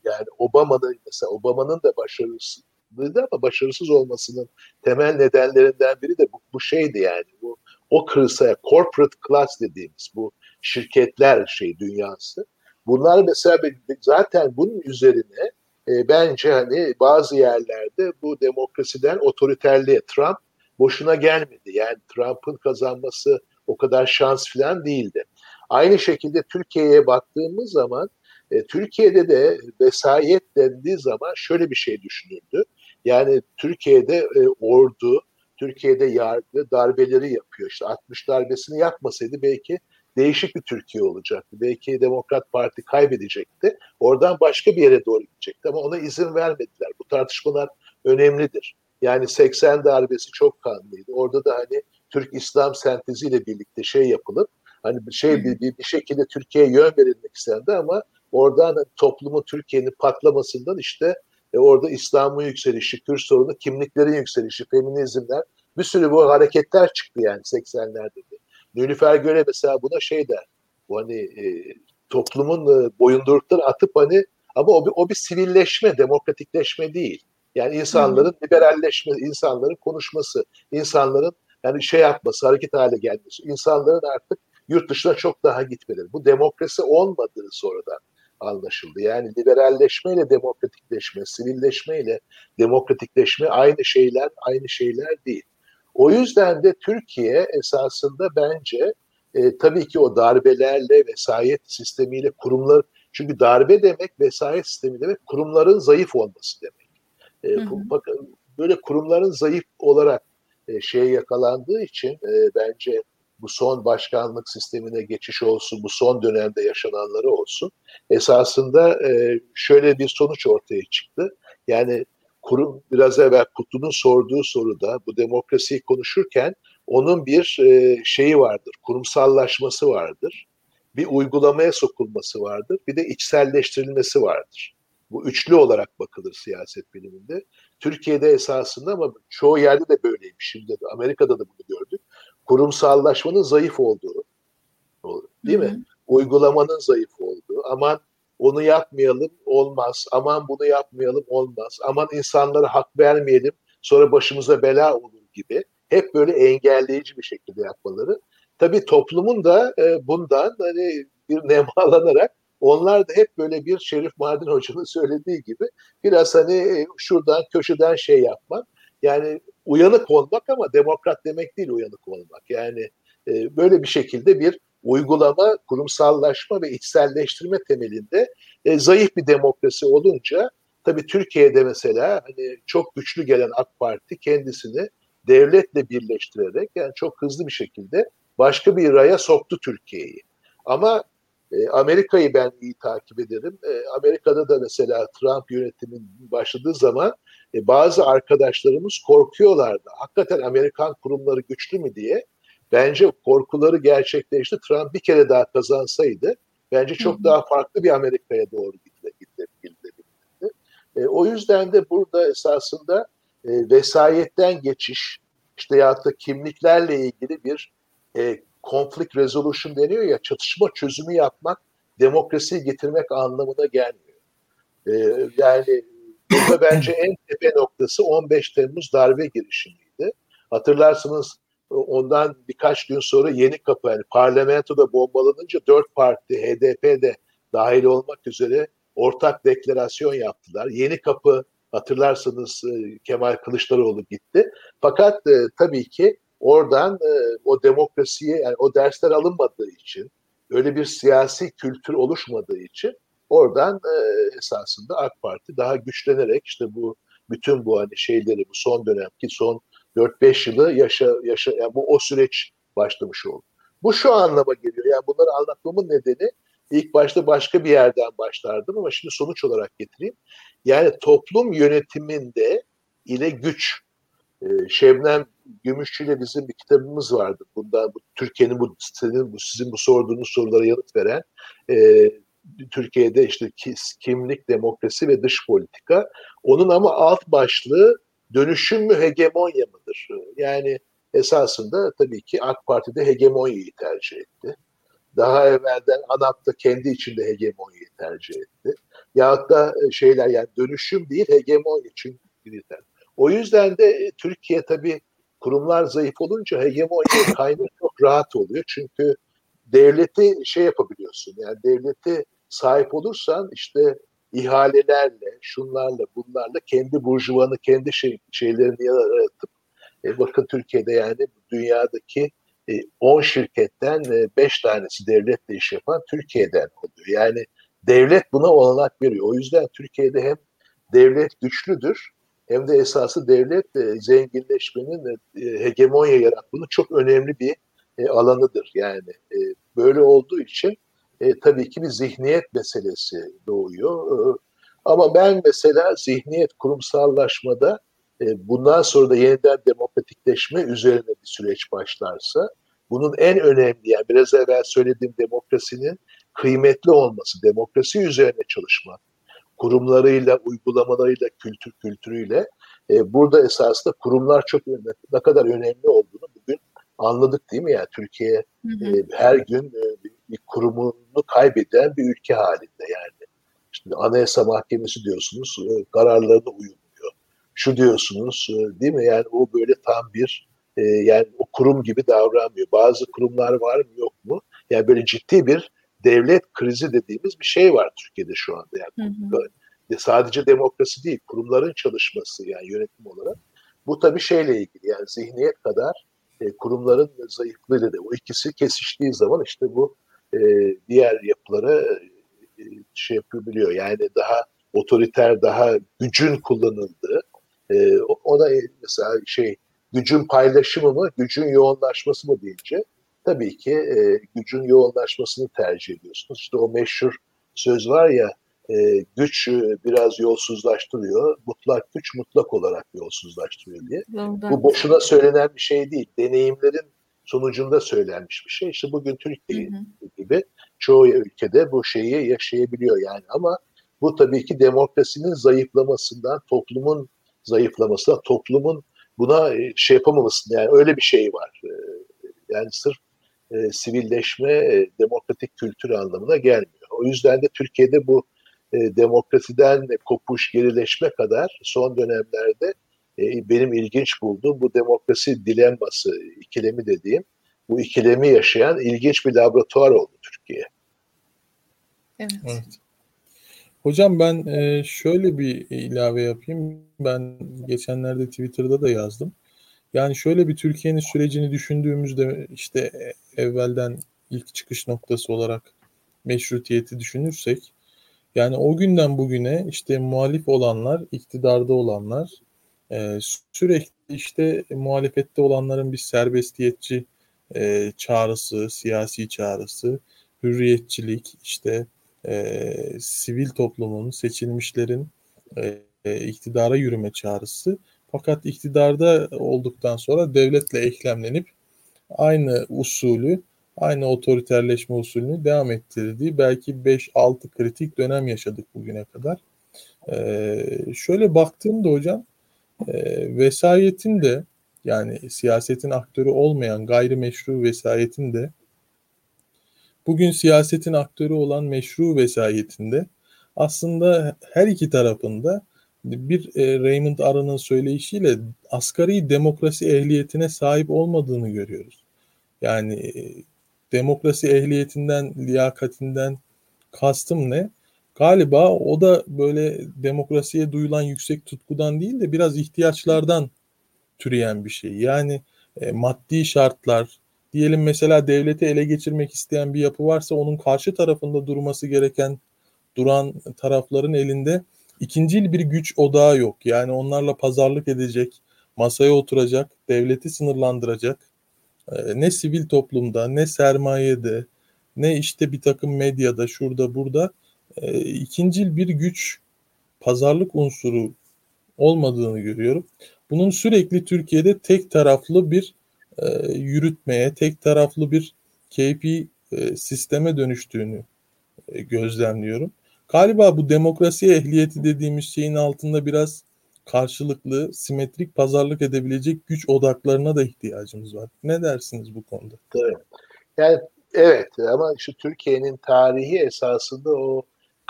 yani Obama'nın mesela Obama'nın da başarısızlıydı ama başarısız olmasının temel nedenlerinden biri de bu, bu şeydi yani. Bu o kırsaya corporate class dediğimiz bu şirketler şey dünyası. Bunlar mesela zaten bunun üzerine e, bence hani bazı yerlerde bu demokrasiden otoriterliğe Trump boşuna gelmedi. Yani Trump'ın kazanması o kadar şans falan değildi. Aynı şekilde Türkiye'ye baktığımız zaman e, Türkiye'de de vesayet dendiği zaman şöyle bir şey düşünüldü. Yani Türkiye'de e, ordu, Türkiye'de yargı darbeleri yapıyor. İşte 60 darbesini yapmasaydı belki değişik bir Türkiye olacaktı. Belki Demokrat Parti kaybedecekti. Oradan başka bir yere doğru gidecekti ama ona izin vermediler. Bu tartışmalar önemlidir. Yani 80 darbesi çok kanlıydı. Orada da hani Türk İslam senteziyle birlikte şey yapılıp hani bir şey bir, bir, bir şekilde Türkiye'ye yön verilmek istendi ama oradan hani toplumun Türkiye'nin patlamasından işte e, orada İslam'ın yükselişi, Kürt sorunu, kimliklerin yükselişi, feminizmler bir sürü bu hareketler çıktı yani 80'lerde de. Nülüfer Göre mesela buna şey der. Bu hani e, toplumun e, boyundurukları atıp hani ama o bir, o bir sivilleşme, demokratikleşme değil. Yani insanların liberalleşme, insanların konuşması, insanların yani şey yapması, hareket hale gelmesi, insanların artık yurt dışına çok daha gitmeleri. Bu demokrasi olmadığı sonradan anlaşıldı. Yani liberalleşme ile demokratikleşme, sivilleşme ile demokratikleşme aynı şeyler, aynı şeyler değil. O yüzden de Türkiye esasında bence e, tabii ki o darbelerle vesayet sistemiyle kurumlar çünkü darbe demek vesayet sistemi demek kurumların zayıf olması demek. E, hı hı. Bakın böyle kurumların zayıf olarak e, şeye yakalandığı için e, bence bu son başkanlık sistemine geçiş olsun, bu son dönemde yaşananları olsun. Esasında e, şöyle bir sonuç ortaya çıktı. Yani kurum biraz evvel Kutlu'nun sorduğu soruda bu demokrasiyi konuşurken onun bir e, şeyi vardır, kurumsallaşması vardır. Bir uygulamaya sokulması vardır, bir de içselleştirilmesi vardır. Bu üçlü olarak bakılır siyaset biliminde. Türkiye'de esasında ama çoğu yerde de böyleymiş. Şimdi Amerika'da da bunu gördük. Kurumsallaşmanın zayıf olduğu, değil mi? Uygulamanın zayıf olduğu. Aman onu yapmayalım olmaz. Aman bunu yapmayalım olmaz. Aman insanlara hak vermeyelim sonra başımıza bela olur gibi. Hep böyle engelleyici bir şekilde yapmaları. Tabii toplumun da e, bundan hani bir nemalanarak onlar da hep böyle bir Şerif Mardin Hoca'nın söylediği gibi biraz hani e, şuradan köşeden şey yapmak. Yani uyanık olmak ama demokrat demek değil uyanık olmak. Yani e, böyle bir şekilde bir uygulama, kurumsallaşma ve içselleştirme temelinde e, zayıf bir demokrasi olunca tabii Türkiye'de mesela hani çok güçlü gelen AK Parti kendisini devletle birleştirerek yani çok hızlı bir şekilde başka bir raya soktu Türkiye'yi. Ama e, Amerika'yı ben iyi takip ederim. E, Amerika'da da mesela Trump yönetimin başladığı zaman e, bazı arkadaşlarımız korkuyorlardı. Hakikaten Amerikan kurumları güçlü mü diye. Bence korkuları gerçekleşti. Trump bir kere daha kazansaydı bence çok Hı-hı. daha farklı bir Amerika'ya doğru gidilebilirdi. E, o yüzden de burada esasında e, vesayetten geçiş, işte ya da kimliklerle ilgili bir e, conflict resolution deniyor ya çatışma çözümü yapmak demokrasiyi getirmek anlamına gelmiyor. E, yani burada bence en tepe noktası 15 Temmuz darbe girişimiydi. Hatırlarsınız ondan birkaç gün sonra yeni kapı yani parlamentoda bombalanınca dört parti HDP de dahil olmak üzere ortak deklarasyon yaptılar. Yeni kapı hatırlarsanız e, Kemal Kılıçdaroğlu gitti. Fakat e, tabii ki oradan e, o demokrasiye yani o dersler alınmadığı için öyle bir siyasi kültür oluşmadığı için oradan esasında AK Parti daha güçlenerek işte bu bütün bu hani şeyleri bu son dönemki son 4-5 yılı yaşa, yaşa yani bu o süreç başlamış oldu. Bu şu anlama geliyor. Yani bunları anlatmamın nedeni ilk başta başka bir yerden başlardım ama şimdi sonuç olarak getireyim. Yani toplum yönetiminde ile güç. Ee, Şebnem Gümüşçü ile bizim bir kitabımız vardı. Bunda bu, Türkiye'nin bu sizin bu sizin bu sorduğunuz sorulara yanıt veren e, Türkiye'de işte kimlik, demokrasi ve dış politika. Onun ama alt başlığı dönüşüm mü hegemonya mıdır? Yani esasında tabii ki AK Parti de hegemonyayı tercih etti. Daha evvelden ANAP da kendi içinde hegemonyayı tercih etti. Yahut da e, şeyler yani dönüşüm değil hegemonya çünkü o yüzden de e, Türkiye tabii kurumlar zayıf olunca hegemonya kaynak çok rahat oluyor. Çünkü devleti şey yapabiliyorsun yani devleti sahip olursan işte ihalelerle, şunlarla, bunlarla kendi burjuvanı, kendi şey, şeylerini yaratıp e, bakın Türkiye'de yani dünyadaki 10 e, şirketten 5 e, tanesi devletle iş yapan Türkiye'den oluyor. Yani devlet buna olanak veriyor. O yüzden Türkiye'de hem devlet güçlüdür hem de esası devlet e, zenginleşmenin e, hegemonya yaratmanın çok önemli bir e, alanıdır. Yani e, böyle olduğu için e, tabii ki bir zihniyet meselesi doğuyor. E, ama ben mesela zihniyet kurumsallaşmada e, bundan sonra da yeniden demokratikleşme üzerine bir süreç başlarsa bunun en önemli yani biraz evvel söylediğim demokrasinin kıymetli olması, demokrasi üzerine çalışmak, kurumlarıyla, uygulamalarıyla, kültür kültürüyle e, burada esasında kurumlar çok ne kadar önemli olduğunu bugün anladık değil mi? Yani Türkiye hı hı. E, her gün e, bir, bir kurumunu kaybeden bir ülke halinde yani. Şimdi Anayasa Mahkemesi diyorsunuz, e, kararlarına uyum şu diyorsunuz e, değil mi? Yani o böyle tam bir e, yani o kurum gibi davranmıyor. Bazı kurumlar var mı yok mu? Yani böyle ciddi bir devlet krizi dediğimiz bir şey var Türkiye'de şu anda. Yani hı hı. sadece demokrasi değil, kurumların çalışması yani yönetim olarak. Bu tabii şeyle ilgili yani zihniyet kadar e, kurumların zayıflığıyla da o ikisi kesiştiği zaman işte bu e, diğer yapılara e, şey yapabiliyor. Yani daha otoriter, daha gücün kullanıldığı, e, o da mesela şey gücün paylaşımı mı, gücün yoğunlaşması mı deyince tabii ki e, gücün yoğunlaşmasını tercih ediyorsunuz. İşte o meşhur söz var ya e, güç e, biraz yolsuzlaştırıyor, mutlak güç mutlak olarak yolsuzlaştırıyor diye. Bu boşuna söylenen bir şey değil. Deneyimlerin sonucunda söylenmiş bir şey. İşte bugün Türkiye hı hı. gibi çoğu ülkede bu şeyi yaşayabiliyor yani ama bu tabii ki demokrasinin zayıflamasından, toplumun zayıflaması, toplumun buna e, şey yapamamasın yani öyle bir şey var. E, yani sırf e, sivilleşme, e, demokratik kültür anlamına gelmiyor. O yüzden de Türkiye'de bu e, demokrasiden kopuş, gerileşme kadar son dönemlerde benim ilginç bulduğum bu demokrasi dilemması, ikilemi dediğim, bu ikilemi yaşayan ilginç bir laboratuvar oldu Türkiye. Evet. evet. Hocam ben e, şöyle bir ilave yapayım. Ben geçenlerde Twitter'da da yazdım. Yani şöyle bir Türkiye'nin sürecini düşündüğümüzde işte e, evvelden ilk çıkış noktası olarak meşrutiyeti düşünürsek yani o günden bugüne işte muhalif olanlar, iktidarda olanlar e, sürekli işte muhalefette olanların bir serbestiyetçi e, çağrısı, siyasi çağrısı, hürriyetçilik, işte e, sivil toplumun, seçilmişlerin e, iktidara yürüme çağrısı. Fakat iktidarda olduktan sonra devletle eklemlenip aynı usulü, aynı otoriterleşme usulünü devam ettirdiği belki 5-6 kritik dönem yaşadık bugüne kadar. Ee, şöyle baktığımda hocam e, vesayetin de yani siyasetin aktörü olmayan gayrimeşru vesayetin de bugün siyasetin aktörü olan meşru vesayetinde aslında her iki tarafında bir e, Raymond Aron'ın söyleyişiyle asgari demokrasi ehliyetine sahip olmadığını görüyoruz. Yani e, demokrasi ehliyetinden, liyakatinden kastım ne? Galiba o da böyle demokrasiye duyulan yüksek tutkudan değil de biraz ihtiyaçlardan türeyen bir şey. Yani e, maddi şartlar, diyelim mesela devleti ele geçirmek isteyen bir yapı varsa onun karşı tarafında durması gereken duran tarafların elinde ikincil bir güç odağı yok. Yani onlarla pazarlık edecek, masaya oturacak, devleti sınırlandıracak e, ne sivil toplumda ne sermayede ne işte bir takım medyada şurada burada e, ikincil bir güç pazarlık unsuru olmadığını görüyorum. Bunun sürekli Türkiye'de tek taraflı bir e, yürütmeye, tek taraflı bir KP e, sisteme dönüştüğünü e, gözlemliyorum. Galiba bu demokrasi ehliyeti dediğimiz şeyin altında biraz karşılıklı, simetrik pazarlık edebilecek güç odaklarına da ihtiyacımız var. Ne dersiniz bu konuda? Evet. Yani evet ama işte Türkiye'nin tarihi esasında o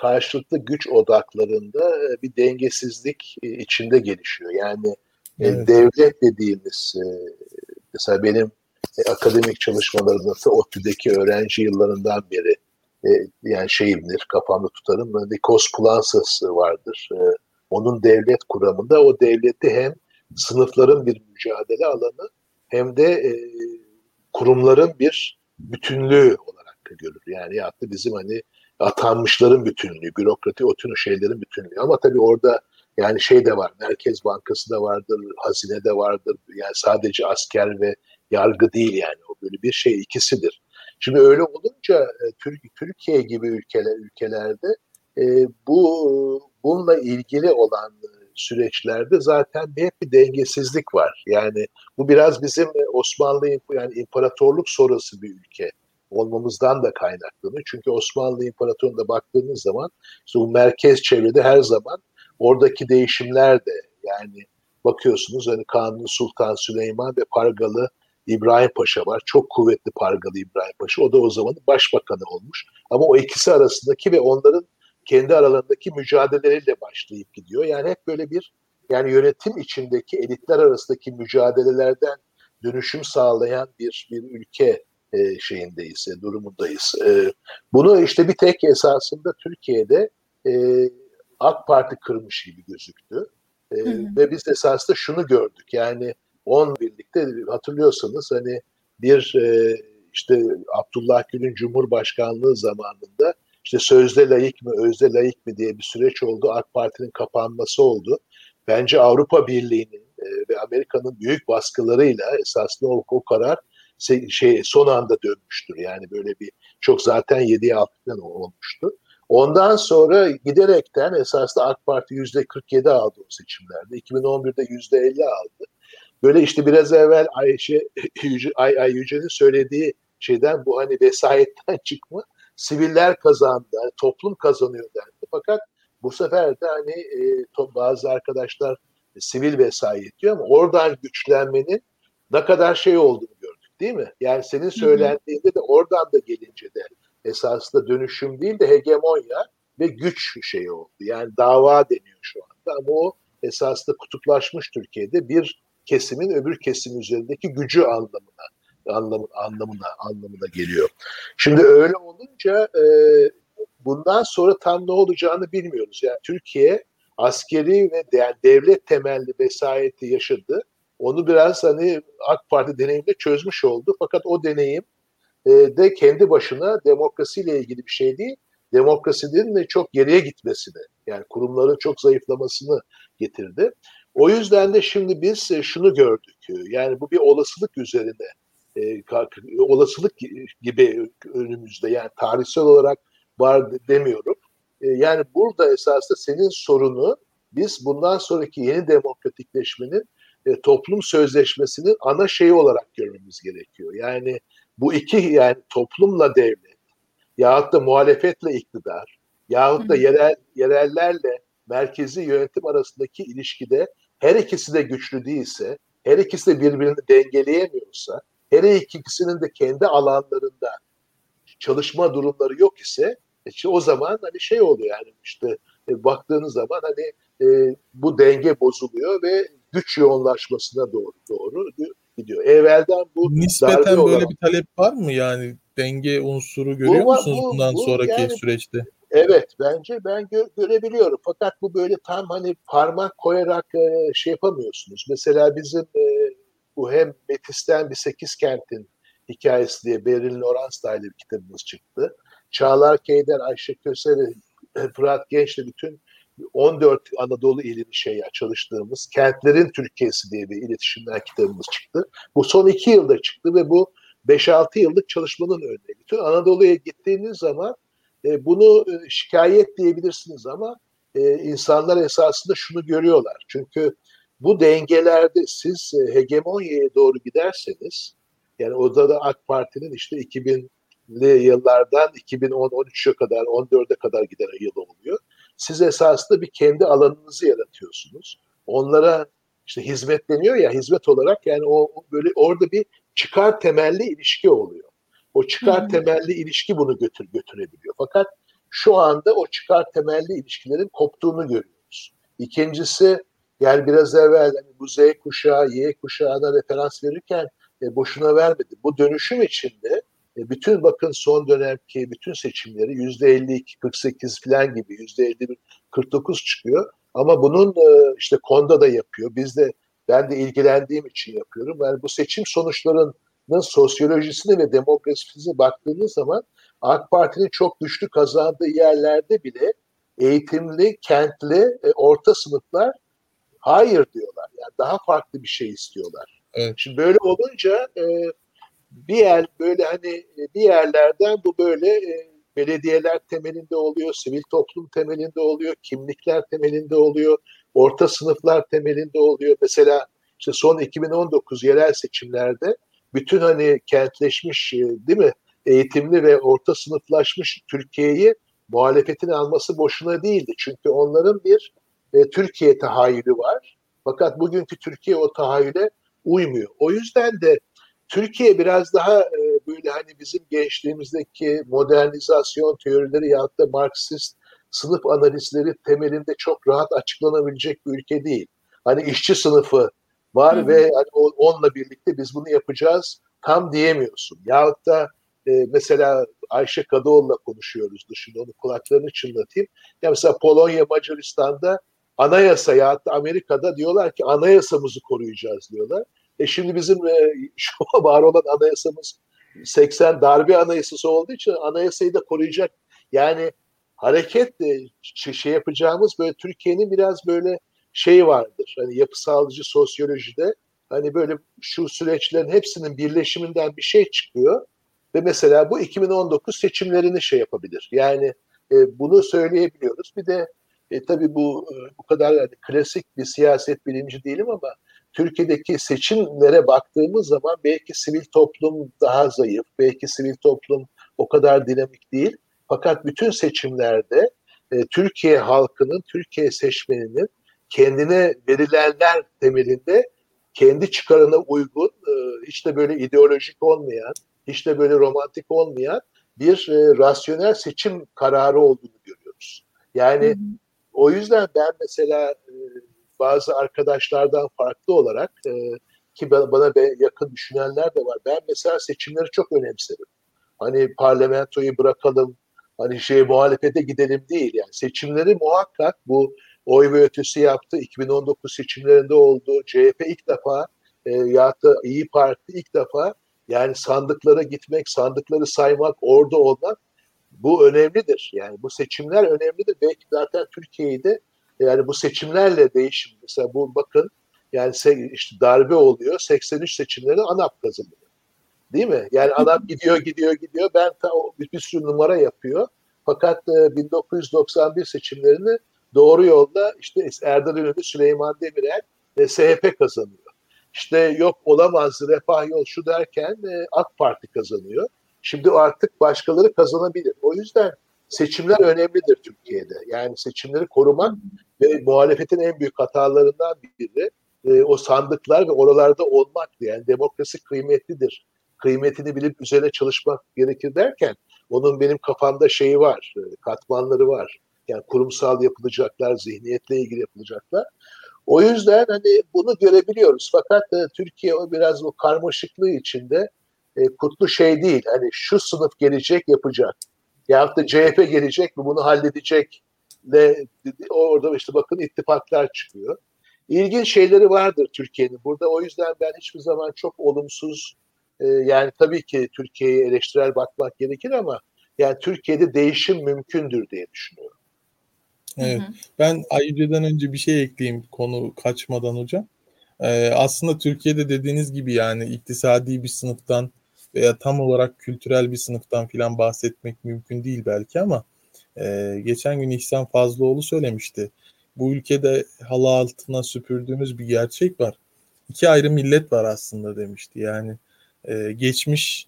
karşılıklı güç odaklarında e, bir dengesizlik e, içinde gelişiyor. Yani e, evet. devlet dediğimiz mesela benim akademik çalışmalarımda da ODTÜ'deki öğrenci yıllarından beri yani şeyimdir, kafamda tutarım. Nikos Plansas vardır. Onun devlet kuramında o devleti hem sınıfların bir mücadele alanı hem de kurumların bir bütünlüğü olarak görür. Yani ya da bizim hani atanmışların bütünlüğü, bürokratik o şeylerin bütünlüğü. Ama tabii orada yani şey de var, Merkez Bankası da vardır, hazine de vardır. Yani sadece asker ve yargı değil yani o böyle bir şey ikisidir. Şimdi öyle olunca e, Türkiye gibi ülkeler ülkelerde e, bu bununla ilgili olan süreçlerde zaten hep bir dengesizlik var. Yani bu biraz bizim Osmanlı yani imparatorluk sonrası bir ülke olmamızdan da kaynaklanıyor. Çünkü Osmanlı İmparatorluğu'na baktığınız zaman işte bu merkez çevrede her zaman oradaki değişimler de yani bakıyorsunuz hani Kanuni Sultan Süleyman ve Pargalı İbrahim Paşa var. Çok kuvvetli Pargalı İbrahim Paşa. O da o zaman başbakanı olmuş. Ama o ikisi arasındaki ve onların kendi aralarındaki mücadeleleriyle başlayıp gidiyor. Yani hep böyle bir yani yönetim içindeki elitler arasındaki mücadelelerden dönüşüm sağlayan bir bir ülke e, şeyindeyiz, e, durumundayız. E, bunu işte bir tek esasında Türkiye'de e, AK Parti kırmış gibi gözüktü. E, hı hı. Ve biz esasında şunu gördük. Yani on birlikte hatırlıyorsanız hani bir e, işte Abdullah Gül'ün Cumhurbaşkanlığı zamanında işte sözde layık mı, özde layık mı diye bir süreç oldu. AK Parti'nin kapanması oldu. Bence Avrupa Birliği'nin ve Amerika'nın büyük baskılarıyla esasında o, o karar şey son anda dönmüştür. Yani böyle bir çok zaten 7'ye 6'dan olmuştu. Ondan sonra giderekten esasında AK Parti yüzde 47 aldı o seçimlerde. 2011'de yüzde 50 aldı. Böyle işte biraz evvel Ayşe Ay, Ay Yüce'nin söylediği şeyden bu hani vesayetten çıkma siviller kazandı, yani toplum kazanıyor dendi. Fakat bu sefer de hani e, bazı arkadaşlar e, sivil vesayet diyor ama oradan güçlenmenin ne kadar şey olduğunu gördük değil mi? Yani senin söylendiğinde de oradan da gelince de esasında dönüşüm değil de hegemonya ve güç şeyi oldu. Yani dava deniyor şu anda ama o esasında kutuplaşmış Türkiye'de bir kesimin öbür kesim üzerindeki gücü anlamına anlamı, anlamına anlamına geliyor. Şimdi öyle olunca e, bundan sonra tam ne olacağını bilmiyoruz. Yani Türkiye askeri ve yani devlet temelli vesayeti yaşadı. Onu biraz hani AK Parti deneyimde çözmüş oldu. Fakat o deneyim e, de kendi başına demokrasiyle ilgili bir şey değil. Demokrasinin de çok geriye gitmesini, yani kurumların çok zayıflamasını getirdi. O yüzden de şimdi biz e, şunu gördük. Yani bu bir olasılık üzerine e, olasılık gibi önümüzde yani tarihsel olarak var demiyorum. Yani burada esasında senin sorunu biz bundan sonraki yeni demokratikleşmenin e, toplum sözleşmesinin ana şeyi olarak görmemiz gerekiyor. Yani bu iki yani toplumla devlet yahut da muhalefetle iktidar yahut da yerel yerellerle merkezi yönetim arasındaki ilişkide her ikisi de güçlü değilse, her ikisi de birbirini dengeleyemiyorsa her ikisinin de kendi alanlarında çalışma durumları yok ise işte o zaman hani şey oluyor yani işte e, baktığınız zaman hani e, bu denge bozuluyor ve güç yoğunlaşmasına doğru doğru gidiyor. Evvelden bu nispeten böyle olan, bir talep var mı yani denge unsuru görüyor bu, musunuz bu, bundan bu, sonraki yani, süreçte? Evet bence ben gö- görebiliyorum fakat bu böyle tam hani parmak koyarak e, şey yapamıyorsunuz. Mesela bizim e, bu hem Metis'ten bir sekiz kentin hikayesi diye Berin Lawrence'la bir kitabımız çıktı. Çağlar Keyder, Ayşe Köse'yle Fırat Genç'le bütün 14 Anadolu ilini şey çalıştığımız Kentlerin Türkiye'si diye bir iletişimden kitabımız çıktı. Bu son iki yılda çıktı ve bu 5-6 yıllık çalışmanın örneği. Bütün Anadolu'ya gittiğiniz zaman e, bunu e, şikayet diyebilirsiniz ama e, insanlar esasında şunu görüyorlar. Çünkü bu dengelerde siz e, hegemonyaya doğru giderseniz yani orada da AK Parti'nin işte 2000'li yıllardan 2010-13'e kadar 14'e kadar giden yıl oluyor. Siz esasında bir kendi alanınızı yaratıyorsunuz. Onlara işte hizmetleniyor ya hizmet olarak yani o böyle orada bir çıkar temelli ilişki oluyor. O çıkar temelli ilişki bunu götür götürebiliyor. Fakat şu anda o çıkar temelli ilişkilerin koptuğunu görüyoruz. İkincisi yani biraz evvel yani bu Z kuşağı, Y kuşağına referans verirken e, boşuna vermedi. Bu dönüşüm içinde e, bütün bakın son dönemki bütün seçimleri yüzde 52, 48 falan gibi yüzde 51, 49 çıkıyor. Ama bunun e, işte Konda da yapıyor. Biz de ben de ilgilendiğim için yapıyorum. Yani bu seçim sonuçlarının sosyolojisine ve demokrasisine baktığınız zaman AK Parti'nin çok güçlü kazandığı yerlerde bile eğitimli, kentli, e, orta sınıflar hayır diyorlar. Yani daha farklı bir şey istiyorlar. Evet. Şimdi böyle olunca e, bir yer böyle hani e, bir yerlerden bu böyle e, belediyeler temelinde oluyor, sivil toplum temelinde oluyor, kimlikler temelinde oluyor, orta sınıflar temelinde oluyor. Mesela işte son 2019 yerel seçimlerde bütün hani kentleşmiş e, değil mi eğitimli ve orta sınıflaşmış Türkiye'yi muhalefetin alması boşuna değildi. Çünkü onların bir e, Türkiye tahayyülü var. Fakat bugünkü Türkiye o tahayyüle uymuyor. O yüzden de Türkiye biraz daha e, böyle hani bizim gençliğimizdeki modernizasyon teorileri ya da Marksist sınıf analizleri temelinde çok rahat açıklanabilecek bir ülke değil. Hani işçi sınıfı var Hı-hı. ve hani onunla birlikte biz bunu yapacağız tam diyemiyorsun. Yahut da e, mesela Ayşe Kadıoğlu'la konuşuyoruz dışında onu kulaklarını çınlatayım. Ya mesela Polonya, Macaristan'da anayasa ya da Amerika'da diyorlar ki anayasamızı koruyacağız diyorlar. E şimdi bizim e, şu var olan anayasamız 80 darbe anayasası olduğu için anayasayı da koruyacak. Yani hareket şey, şey yapacağımız böyle Türkiye'nin biraz böyle şey vardır. Hani yapısalcı sosyolojide hani böyle şu süreçlerin hepsinin birleşiminden bir şey çıkıyor ve mesela bu 2019 seçimlerini şey yapabilir. Yani e, bunu söyleyebiliyoruz. Bir de e, tabii bu e, bu kadar yani klasik bir siyaset bilimci değilim ama Türkiye'deki seçimlere baktığımız zaman belki sivil toplum daha zayıf, belki sivil toplum o kadar dinamik değil. Fakat bütün seçimlerde e, Türkiye halkının, Türkiye seçmeninin kendine verilenler temelinde kendi çıkarına uygun, e, hiç de böyle ideolojik olmayan, hiç de böyle romantik olmayan bir e, rasyonel seçim kararı olduğunu görüyoruz. Yani hı hı. o yüzden ben mesela e, bazı arkadaşlardan farklı olarak e, ki bana yakın düşünenler de var. Ben mesela seçimleri çok önemserim. Hani parlamentoyu bırakalım, hani şey muhalefete gidelim değil. Yani seçimleri muhakkak bu oy ve ötesi yaptı. 2019 seçimlerinde oldu. CHP ilk defa e, ya da İyi Parti ilk defa yani sandıklara gitmek, sandıkları saymak, orada olmak bu önemlidir. Yani bu seçimler önemlidir. Belki zaten Türkiye'yi de yani bu seçimlerle değişim. Mesela bu bakın yani işte darbe oluyor. 83 seçimleri ANAP kazanıyor. Değil mi? Yani ANAP gidiyor gidiyor gidiyor. Ben ta bir, bir sürü numara yapıyor. Fakat e, 1991 seçimlerini doğru yolda işte Erdal İnönü, Süleyman Demirel e, SHP kazanıyor. İşte yok olamaz refah yol şu derken e, AK Parti kazanıyor. Şimdi artık başkaları kazanabilir. O yüzden seçimler önemlidir Türkiye'de. Yani seçimleri korumak ve muhalefetin en büyük hatalarından biri e, o sandıklar ve oralarda olmaktı. Yani demokrasi kıymetlidir. Kıymetini bilip üzerine çalışmak gerekir derken onun benim kafamda şeyi var, e, katmanları var. Yani kurumsal yapılacaklar, zihniyetle ilgili yapılacaklar. O yüzden hani bunu görebiliyoruz. Fakat e, Türkiye o biraz o karmaşıklığı içinde e, kutlu şey değil. Hani şu sınıf gelecek yapacak. Ya da CHP gelecek mi bunu halledecek. De, orada işte bakın ittifaklar çıkıyor. ilginç şeyleri vardır Türkiye'nin. Burada o yüzden ben hiçbir zaman çok olumsuz e, yani tabii ki Türkiye'ye eleştirel bakmak gerekir ama yani Türkiye'de değişim mümkündür diye düşünüyorum. Evet. Hı hı. Ben Ayyüce'den önce bir şey ekleyeyim konu kaçmadan hocam. Ee, aslında Türkiye'de dediğiniz gibi yani iktisadi bir sınıftan veya tam olarak kültürel bir sınıftan filan bahsetmek mümkün değil belki ama e, geçen gün İhsan Fazlıoğlu söylemişti. Bu ülkede halı altına süpürdüğümüz bir gerçek var. İki ayrı millet var aslında demişti. Yani e, geçmiş,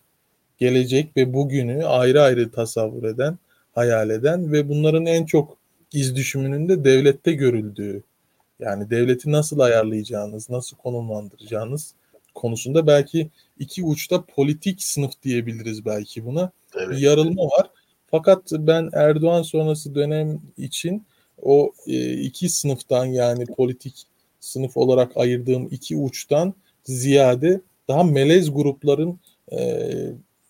gelecek ve bugünü ayrı ayrı tasavvur eden, hayal eden ve bunların en çok iz düşümünün de devlette görüldüğü. Yani devleti nasıl ayarlayacağınız, nasıl konumlandıracağınız konusunda belki iki uçta politik sınıf diyebiliriz belki buna. Evet. Bir yarılma var. Fakat ben Erdoğan sonrası dönem için o e, iki sınıftan yani politik sınıf olarak ayırdığım iki uçtan ziyade daha melez grupların e,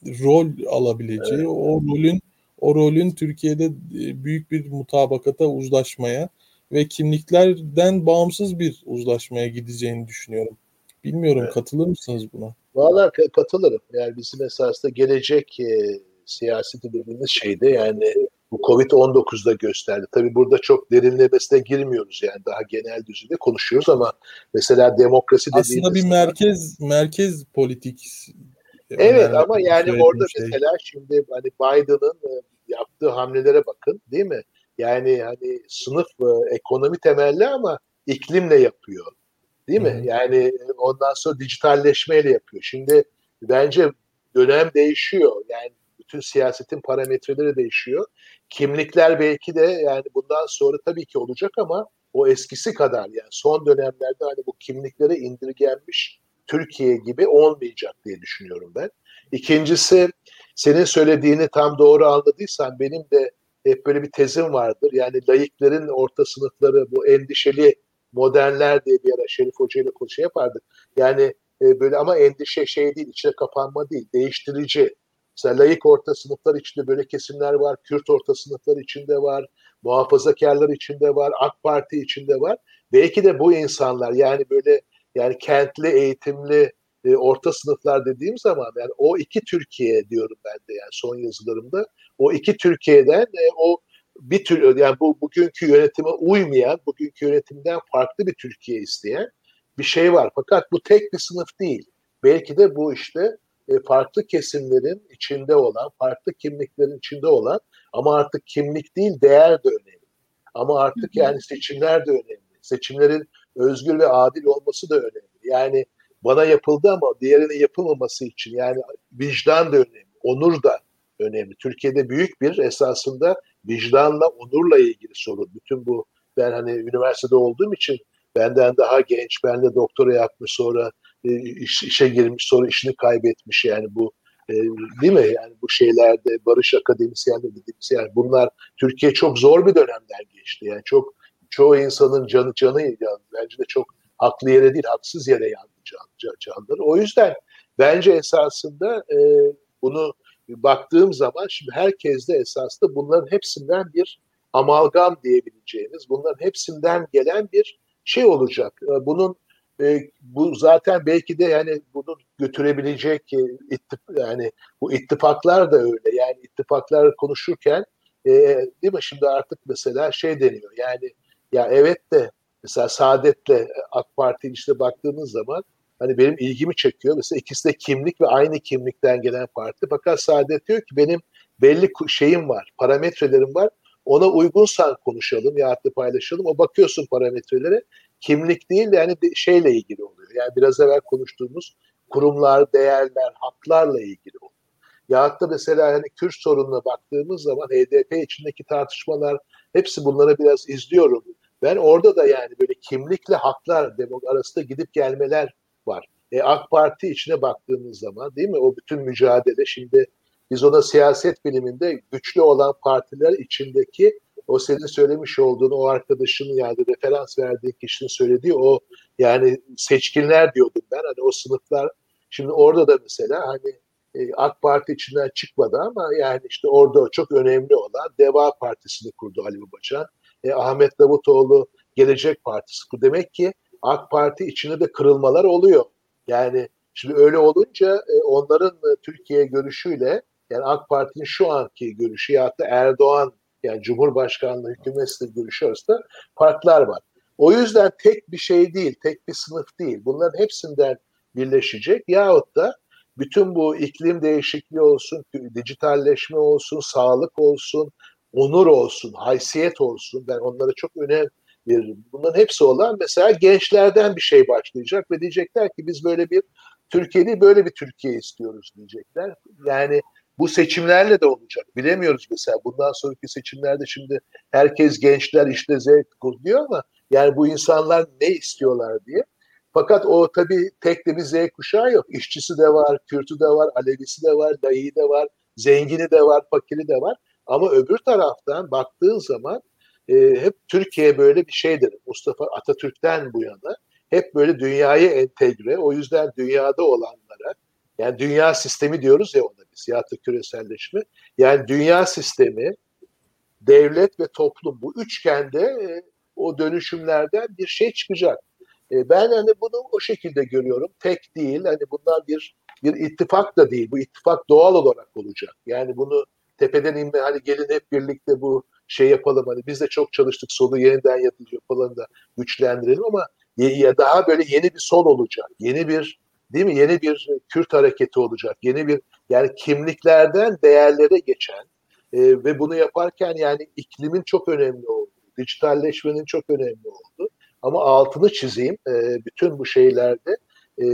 rol alabileceği, evet. o rolün o rolün Türkiye'de e, büyük bir mutabakata uzlaşmaya ve kimliklerden bağımsız bir uzlaşmaya gideceğini düşünüyorum. Bilmiyorum evet. katılır mısınız buna? Valla katılırım. Yani bizim esasında gelecek e, siyaseti dediğimiz şeyde yani bu Covid-19'da gösterdi. Tabii burada çok derinlemesine girmiyoruz yani daha genel düzeyde konuşuyoruz ama mesela demokrasi dediğimiz Aslında bir merkez merkez politik Evet yani ama yani orada şey. mesela şimdi hani Biden'ın e, yaptığı hamlelere bakın değil mi? Yani hani sınıf e, ekonomi temelli ama iklimle yapıyor. Değil mi? Hı-hı. Yani ondan sonra dijitalleşmeyle yapıyor. Şimdi bence dönem değişiyor. Yani bütün siyasetin parametreleri değişiyor. Kimlikler belki de yani bundan sonra tabii ki olacak ama o eskisi kadar yani son dönemlerde hani bu kimliklere indirgenmiş Türkiye gibi olmayacak diye düşünüyorum ben. İkincisi senin söylediğini tam doğru anladıysan benim de hep böyle bir tezim vardır. Yani layıkların orta sınıfları bu endişeli modernler diye bir ara Şerif Hoca ile konuşu yapardık. Yani e, böyle ama endişe şey değil, içine kapanma değil, değiştirici. Mesela layık orta sınıflar içinde böyle kesimler var, Kürt orta sınıflar içinde var, muhafazakarlar içinde var, AK Parti içinde var. Belki de bu insanlar yani böyle yani kentli, eğitimli, e, orta sınıflar dediğim zaman yani o iki Türkiye diyorum ben de yani son yazılarımda. O iki Türkiye'den e, o bir tür yani bu bugünkü yönetime uymayan, bugünkü yönetimden farklı bir Türkiye isteyen bir şey var. Fakat bu tek bir sınıf değil. Belki de bu işte e, farklı kesimlerin içinde olan, farklı kimliklerin içinde olan ama artık kimlik değil değer de önemli. Ama artık yani seçimler de önemli. Seçimlerin özgür ve adil olması da önemli. Yani bana yapıldı ama diğerine yapılmaması için yani vicdan da önemli, onur da önemli. Türkiye'de büyük bir esasında vicdanla, onurla ilgili sorun. Bütün bu ben hani üniversitede olduğum için benden daha genç, benle doktora yapmış sonra e, iş, işe girmiş sonra işini kaybetmiş yani bu e, değil mi? Yani bu şeylerde barış akademisyenleri dediğimiz yani bunlar Türkiye çok zor bir dönemden geçti. Yani çok çoğu insanın canı canı yandı. Bence de çok haklı yere değil, haksız yere yandı can, canları. O yüzden bence esasında e, bunu baktığım zaman şimdi herkes de esasında bunların hepsinden bir amalgam diyebileceğimiz, bunların hepsinden gelen bir şey olacak. E, bunun e, bu zaten belki de yani bunu götürebilecek e, ittip, yani bu ittifaklar da öyle. Yani ittifaklar konuşurken e, değil mi şimdi artık mesela şey deniyor yani ya evet de mesela Saadet'le AK Parti işte baktığımız zaman hani benim ilgimi çekiyor. Mesela ikisi de kimlik ve aynı kimlikten gelen parti. Fakat Saadet diyor ki benim belli şeyim var, parametrelerim var. Ona uygunsan konuşalım ya da paylaşalım. O bakıyorsun parametrelere kimlik değil de yani şeyle ilgili oluyor. Yani biraz evvel konuştuğumuz kurumlar, değerler, haklarla ilgili oluyor. Ya da mesela hani Kürt sorununa baktığımız zaman HDP içindeki tartışmalar hepsi bunlara biraz izliyorum. Ben orada da yani böyle kimlikle haklar arasında gidip gelmeler var. E, AK Parti içine baktığımız zaman değil mi o bütün mücadele şimdi biz ona siyaset biliminde güçlü olan partiler içindeki o senin söylemiş olduğun o arkadaşının yani referans verdiği kişinin söylediği o yani seçkinler diyordum ben hani o sınıflar şimdi orada da mesela hani e, AK Parti içinden çıkmadı ama yani işte orada çok önemli olan Deva Partisi'ni kurdu Ali Babacan. E, Ahmet Davutoğlu Gelecek Partisi kurdu. Demek ki AK Parti içinde de kırılmalar oluyor. Yani şimdi öyle olunca e, onların e, Türkiye görüşüyle yani AK Parti'nin şu anki görüşü ya da Erdoğan yani Cumhurbaşkanlığı hükümetiyle görüşü arasında farklar var. O yüzden tek bir şey değil, tek bir sınıf değil. Bunların hepsinden birleşecek yahut da bütün bu iklim değişikliği olsun, dijitalleşme olsun, sağlık olsun, onur olsun, haysiyet olsun. Ben onlara çok önem veririm. Bunların hepsi olan mesela gençlerden bir şey başlayacak ve diyecekler ki biz böyle bir Türkiye'yi böyle bir Türkiye istiyoruz diyecekler. Yani bu seçimlerle de olacak. Bilemiyoruz mesela bundan sonraki seçimlerde şimdi herkes gençler işte Z diyor ama yani bu insanlar ne istiyorlar diye. Fakat o tabii tek de bir Z kuşağı yok. İşçisi de var, Kürtü de var, Alevisi de var, dayı de var, zengini de var, fakiri de var. Ama öbür taraftan baktığın zaman e, hep Türkiye böyle bir şeydir. Mustafa Atatürk'ten bu yana hep böyle dünyaya entegre. O yüzden dünyada olanlara yani dünya sistemi diyoruz ya ona biz ya da küreselleşme. Yani dünya sistemi, devlet ve toplum bu üçgende e, o dönüşümlerden bir şey çıkacak. E, ben hani bunu o şekilde görüyorum. Tek değil. Hani bunlar bir bir ittifak da değil. Bu ittifak doğal olarak olacak. Yani bunu tepeden inme hani gelin hep birlikte bu şey yapalım hani biz de çok çalıştık solu yeniden yapalım da güçlendirelim ama ya daha böyle yeni bir sol olacak. Yeni bir değil mi? Yeni bir Kürt hareketi olacak. Yeni bir yani kimliklerden değerlere geçen e, ve bunu yaparken yani iklimin çok önemli oldu. Dijitalleşmenin çok önemli oldu. Ama altını çizeyim e, bütün bu şeylerde e,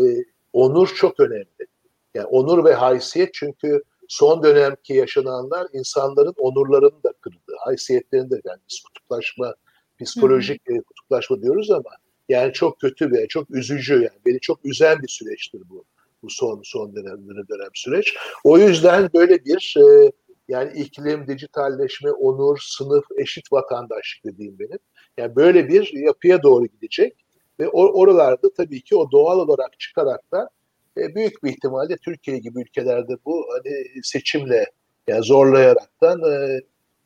onur çok önemli. Yani onur ve haysiyet çünkü son dönemki yaşananlar insanların onurlarını da kırdı. Haysiyetlerini de yani biz kutuplaşma, psikolojik hı hı. kutuplaşma diyoruz ama yani çok kötü ve çok üzücü yani beni çok üzen bir süreçtir bu bu son son dönem dönem süreç. O yüzden böyle bir e, yani iklim, dijitalleşme, onur, sınıf, eşit vatandaşlık dediğim benim. Yani böyle bir yapıya doğru gidecek ve or oralarda tabii ki o doğal olarak çıkarak da e, büyük bir ihtimalle Türkiye gibi ülkelerde bu hani seçimle yani zorlayaraktan e,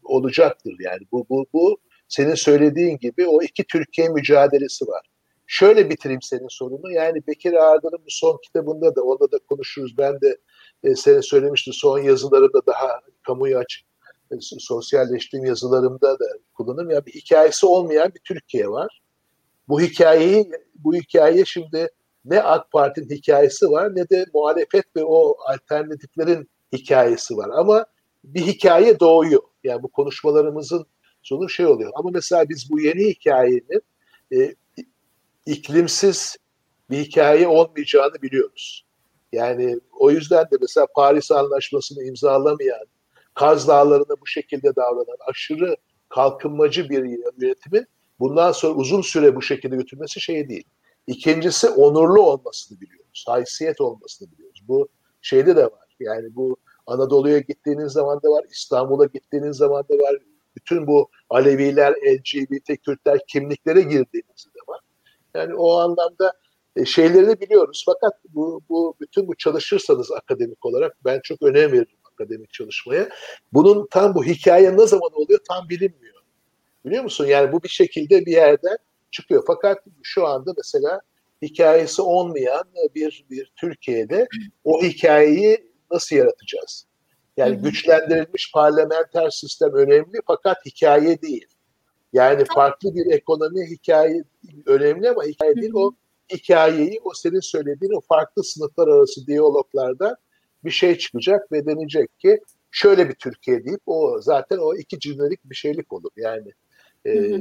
olacaktır. Yani bu bu bu senin söylediğin gibi o iki Türkiye mücadelesi var. Şöyle bitireyim senin sorunu. Yani Bekir Ağırdan'ın bu son kitabında da onda da konuşuruz. Ben de e, senin söylemiştim son yazılarımda daha kamuya açık e, sosyalleştiğim yazılarımda da kullanırım. Yani bir hikayesi olmayan bir Türkiye var. Bu hikayeyi bu hikaye şimdi ne AK Parti'nin hikayesi var ne de muhalefet ve o alternatiflerin hikayesi var. Ama bir hikaye doğuyor. Yani bu konuşmalarımızın sonu şey oluyor. Ama mesela biz bu yeni hikayenin e, iklimsiz bir hikaye olmayacağını biliyoruz. Yani o yüzden de mesela Paris Anlaşması'nı imzalamayan, Kaz Dağları'na bu şekilde davranan aşırı kalkınmacı bir yönetimin bundan sonra uzun süre bu şekilde götürmesi şey değil. İkincisi onurlu olmasını biliyoruz. Haysiyet olmasını biliyoruz. Bu şeyde de var. Yani bu Anadolu'ya gittiğiniz zaman da var. İstanbul'a gittiğiniz zaman da var. Bütün bu Aleviler, LGBT, Kürtler kimliklere girdiğinizde de var. Yani o anlamda e, şeylerini biliyoruz. Fakat bu, bu bütün bu çalışırsanız akademik olarak ben çok önem veririm akademik çalışmaya. Bunun tam bu hikaye ne zaman oluyor tam bilinmiyor. Biliyor musun? Yani bu bir şekilde bir yerden çıkıyor. Fakat şu anda mesela hikayesi olmayan bir bir Türkiye'de o hikayeyi nasıl yaratacağız? Yani güçlendirilmiş parlamenter sistem önemli fakat hikaye değil. Yani farklı bir ekonomi hikaye önemli ama hikaye değil o hikayeyi o senin söylediğin o farklı sınıflar arası diyaloglarda bir şey çıkacak ve denecek ki şöyle bir Türkiye deyip o zaten o iki cümlelik bir şeylik olur. Yani e,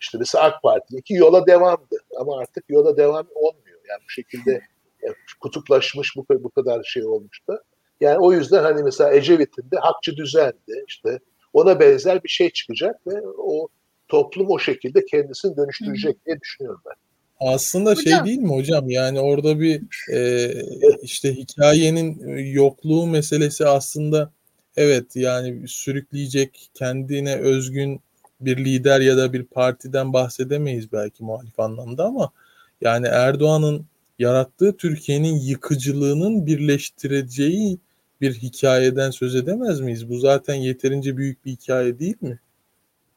işte mesela AK Parti'deki yola devamdı ama artık yola devam olmuyor. Yani bu şekilde yani kutuplaşmış bu, bu kadar şey olmuş da. Yani o yüzden hani mesela Ecevit'in de hakçı düzendi işte ona benzer bir şey çıkacak ve o toplum o şekilde kendisini dönüştürecek Hı. diye düşünüyorum ben. Aslında şey hocam. şey değil mi hocam yani orada bir e, işte hikayenin yokluğu meselesi aslında evet yani sürükleyecek kendine özgün bir lider ya da bir partiden bahsedemeyiz belki muhalif anlamda ama yani Erdoğan'ın yarattığı Türkiye'nin yıkıcılığının birleştireceği bir hikayeden söz edemez miyiz? Bu zaten yeterince büyük bir hikaye değil mi?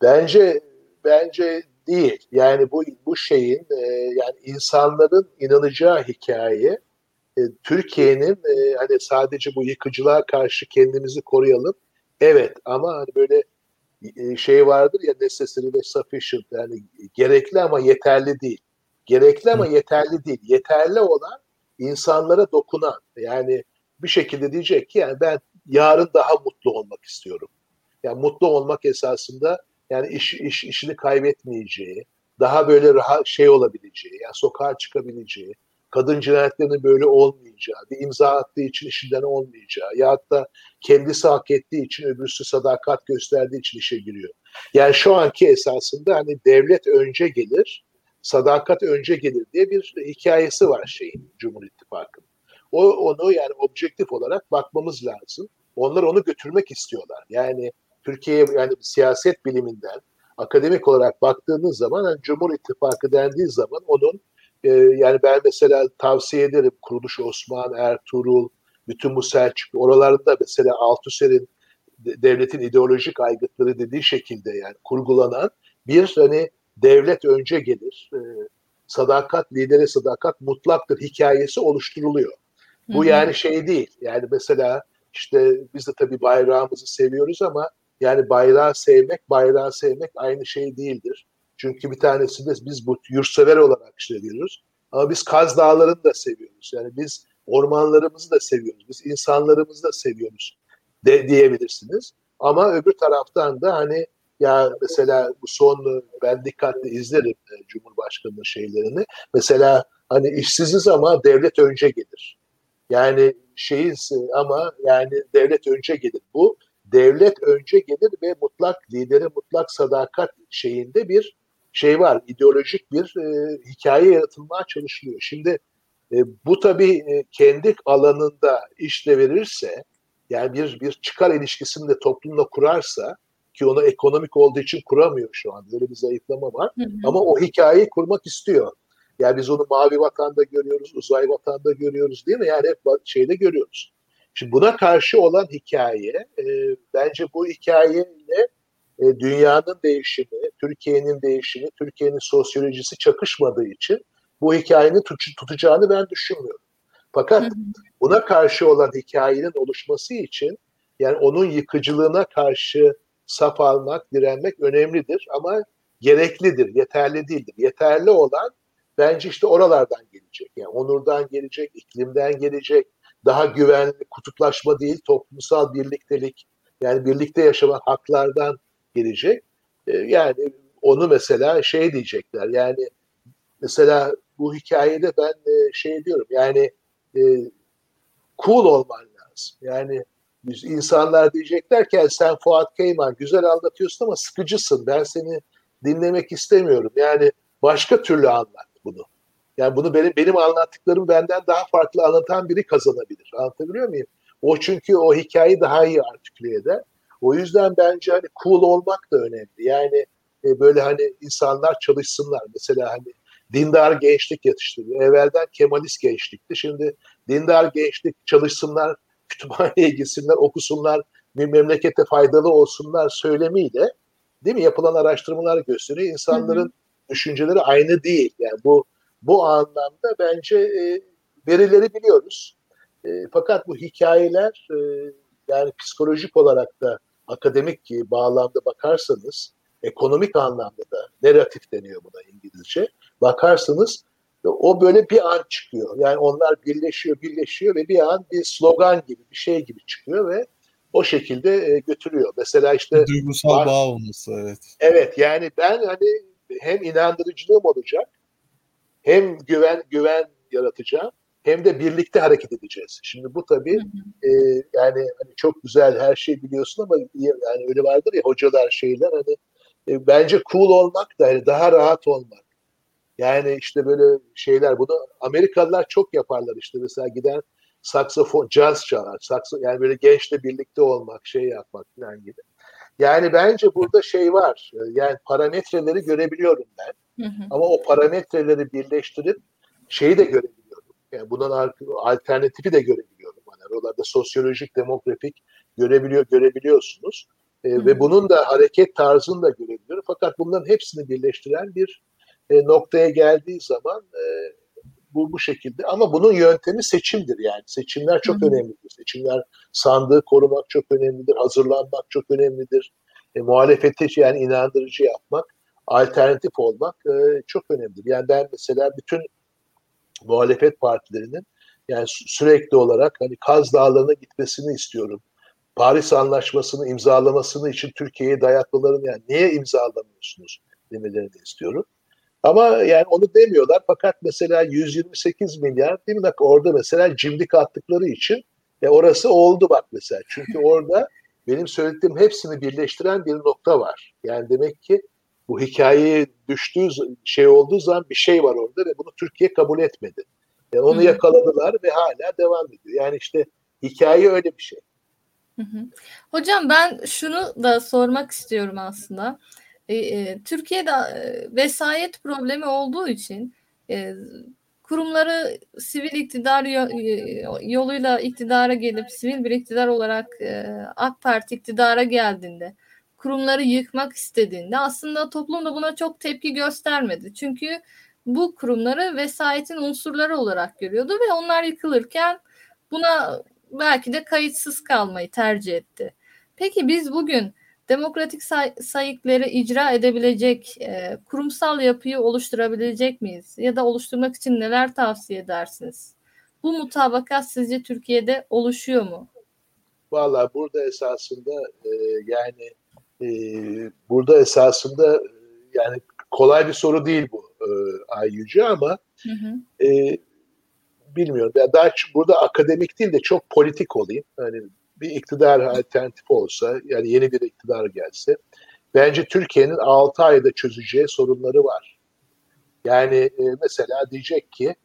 Bence bence değil. Yani bu bu şeyin e, yani insanların inanacağı hikaye e, Türkiye'nin e, hani sadece bu yıkıcılığa karşı kendimizi koruyalım. Evet ama hani böyle şey vardır ya necessary ve sufficient yani gerekli ama yeterli değil. Gerekli ama yeterli değil. Yeterli olan insanlara dokunan yani bir şekilde diyecek ki yani ben yarın daha mutlu olmak istiyorum. Yani mutlu olmak esasında yani iş, iş işini kaybetmeyeceği, daha böyle rahat şey olabileceği, yani sokağa çıkabileceği, kadın cinayetlerinin böyle olmayacağı, bir imza attığı için işinden olmayacağı ya da kendisi hak ettiği için öbürsü sadakat gösterdiği için işe giriyor. Yani şu anki esasında hani devlet önce gelir, sadakat önce gelir diye bir hikayesi var şeyin Cumhur İttifakı'nın. O onu yani objektif olarak bakmamız lazım. Onlar onu götürmek istiyorlar. Yani Türkiye'ye yani siyaset biliminden akademik olarak baktığınız zaman yani Cumhur İttifakı dendiği zaman onun e, yani ben mesela tavsiye ederim Kuruluş Osman, Ertuğrul, bütün bu Selçuklu oralarda mesela Althusser'in devletin ideolojik aygıtları dediği şekilde yani kurgulanan bir hani devlet önce gelir. E, sadakat, lidere sadakat mutlaktır hikayesi oluşturuluyor. Bu Hı-hı. yani şey değil. Yani mesela işte biz de tabii bayrağımızı seviyoruz ama yani bayrağı sevmek, bayrağı sevmek aynı şey değildir. Çünkü bir tanesi de biz bu yurtsever olarak diyoruz. Ama biz Kaz Dağları'nı da seviyoruz. Yani biz ormanlarımızı da seviyoruz. Biz insanlarımızı da seviyoruz de, diyebilirsiniz. Ama öbür taraftan da hani ya mesela bu son ben dikkatle izlerim e, Cumhurbaşkanı'nın şeylerini. Mesela hani işsiziz ama devlet önce gelir. Yani şeyiz ama yani devlet önce gelir. Bu devlet önce gelir ve mutlak lidere mutlak sadakat şeyinde bir şey var. ideolojik bir e, hikaye yaratılmaya çalışılıyor. Şimdi e, bu tabii e, kendi alanında işle verirse yani bir bir çıkar ilişkisini de toplumla kurarsa ki onu ekonomik olduğu için kuramıyor şu an. Böyle bir zayıflama var. Hı hı. Ama o hikayeyi kurmak istiyor. Yani biz onu mavi vatanda görüyoruz, uzay vatanda görüyoruz değil mi? Yani hep şeyde görüyoruz. Şimdi buna karşı olan hikaye e, bence bu hikayeyle e, dünyanın değişimi, Türkiye'nin değişimi, Türkiye'nin sosyolojisi çakışmadığı için bu hikayenin tut- tutacağını ben düşünmüyorum. Fakat buna karşı olan hikayenin oluşması için yani onun yıkıcılığına karşı saf almak, direnmek önemlidir ama gereklidir, yeterli değildir. Yeterli olan bence işte oralardan gelecek. Yani onurdan gelecek, iklimden gelecek, daha güvenli, kutuplaşma değil, toplumsal birliktelik, yani birlikte yaşamak haklardan gelecek. E, yani onu mesela şey diyecekler, yani mesela bu hikayede ben e, şey diyorum, yani e, cool olman lazım. Yani insanlar diyeceklerken sen Fuat Keyman güzel anlatıyorsun ama sıkıcısın. Ben seni dinlemek istemiyorum. Yani başka türlü anlat bunu. Yani bunu benim benim anlattıklarım benden daha farklı anlatan biri kazanabilir. Anlatabiliyor muyum? O çünkü o hikayeyi daha iyi artiküle eder. O yüzden bence hani cool olmak da önemli. Yani e, böyle hani insanlar çalışsınlar. Mesela hani dindar gençlik yetiştiriyor. Evvelden Kemalist gençlikti. Şimdi dindar gençlik çalışsınlar, kütüphaneye gitsinler, okusunlar, bir memlekete faydalı olsunlar söylemiyle değil mi? Yapılan araştırmalar gösteriyor. İnsanların hı hı. düşünceleri aynı değil. Yani bu bu anlamda bence e, verileri biliyoruz. E, fakat bu hikayeler e, yani psikolojik olarak da akademik bağlamda bakarsanız ekonomik anlamda da narratif deniyor buna İngilizce. Bakarsanız o böyle bir an çıkıyor. Yani onlar birleşiyor, birleşiyor ve bir an bir slogan gibi, bir şey gibi çıkıyor ve o şekilde e, götürüyor. Mesela işte duygusal var, bağ olması evet. Evet yani ben hani hem inandırıcılığım olacak hem güven güven yaratacağım hem de birlikte hareket edeceğiz. Şimdi bu tabii e, yani hani çok güzel her şey biliyorsun ama yani öyle vardır ya hocalar şeyler hani e, bence cool olmak da hani daha rahat olmak. Yani işte böyle şeyler bunu Amerikalılar çok yaparlar işte mesela giden saksafon, jazz çalar. Sakso, yani böyle gençle birlikte olmak, şey yapmak falan gibi. Yani bence burada şey var. E, yani parametreleri görebiliyorum ben. Hı hı. Ama o parametreleri birleştirip şeyi de görebiliyorum. Yani bunun alternatifi de görebiliyorum. Yani oralarda sosyolojik, demografik görebiliyor görebiliyorsunuz. E, ve bunun da hareket tarzını da görebiliyorum. Fakat bunların hepsini birleştiren bir e, noktaya geldiği zaman e, bu bu şekilde ama bunun yöntemi seçimdir yani. Seçimler çok Hı-hı. önemlidir. Seçimler sandığı korumak çok önemlidir. Hazırlanmak çok önemlidir. E, muhalefete yani inandırıcı yapmak, alternatif olmak e, çok önemlidir. Yani ben mesela bütün muhalefet partilerinin yani sürekli olarak hani Kaz Dağları'na gitmesini istiyorum. Paris Anlaşması'nı imzalamasını için Türkiye'ye dayatmalarını yani niye imzalamıyorsunuz demelerini istiyorum. Ama yani onu demiyorlar. Fakat mesela 128 milyar değil mi? Bak orada mesela cimdik attıkları için e orası oldu bak mesela. Çünkü orada benim söylediğim hepsini birleştiren bir nokta var. Yani demek ki bu hikayeyi düştüğü şey olduğu zaman bir şey var orada ve bunu Türkiye kabul etmedi. Yani onu yakaladılar ve hala devam ediyor. Yani işte hikaye öyle bir şey. Hocam ben şunu da sormak istiyorum aslında. E, e, Türkiye'de e, vesayet problemi olduğu için e, kurumları sivil iktidar yoluyla iktidara gelip sivil bir iktidar olarak e, AK Parti iktidara geldiğinde kurumları yıkmak istediğinde aslında toplum da buna çok tepki göstermedi. Çünkü bu kurumları vesayetin unsurları olarak görüyordu ve onlar yıkılırken buna belki de kayıtsız kalmayı tercih etti. Peki biz bugün demokratik say- sayıkları icra edebilecek e, kurumsal yapıyı oluşturabilecek miyiz? Ya da oluşturmak için neler tavsiye edersiniz? Bu mutabakat sizce Türkiye'de oluşuyor mu? Valla burada esasında e, yani e, burada esasında e, yani kolay bir soru değil bu e, Ay Yüce ama hı hı. E, bilmiyorum. Ya daha burada akademik değil de çok politik olayım. Hani bir iktidar alternatif olsa yani yeni bir iktidar gelse bence Türkiye'nin 6 ayda çözeceği sorunları var. Yani e, mesela diyecek ki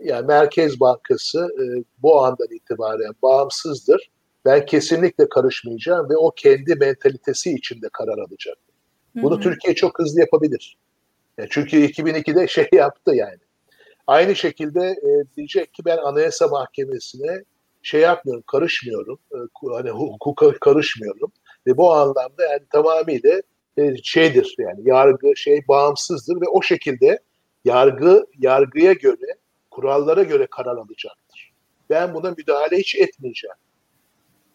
yani Merkez Bankası e, bu andan itibaren bağımsızdır. Ben kesinlikle karışmayacağım ve o kendi mentalitesi içinde karar alacak. Bunu hı hı. Türkiye çok hızlı yapabilir. Yani çünkü 2002'de şey yaptı yani. Aynı şekilde e, diyecek ki ben Anayasa Mahkemesi'ne şey yapmıyorum, karışmıyorum. E, hani hukuka karışmıyorum. Ve bu anlamda yani tamamıyla e, şeydir yani yargı şey bağımsızdır ve o şekilde yargı yargıya göre kurallara göre karar alacaktır. Ben buna müdahale hiç etmeyeceğim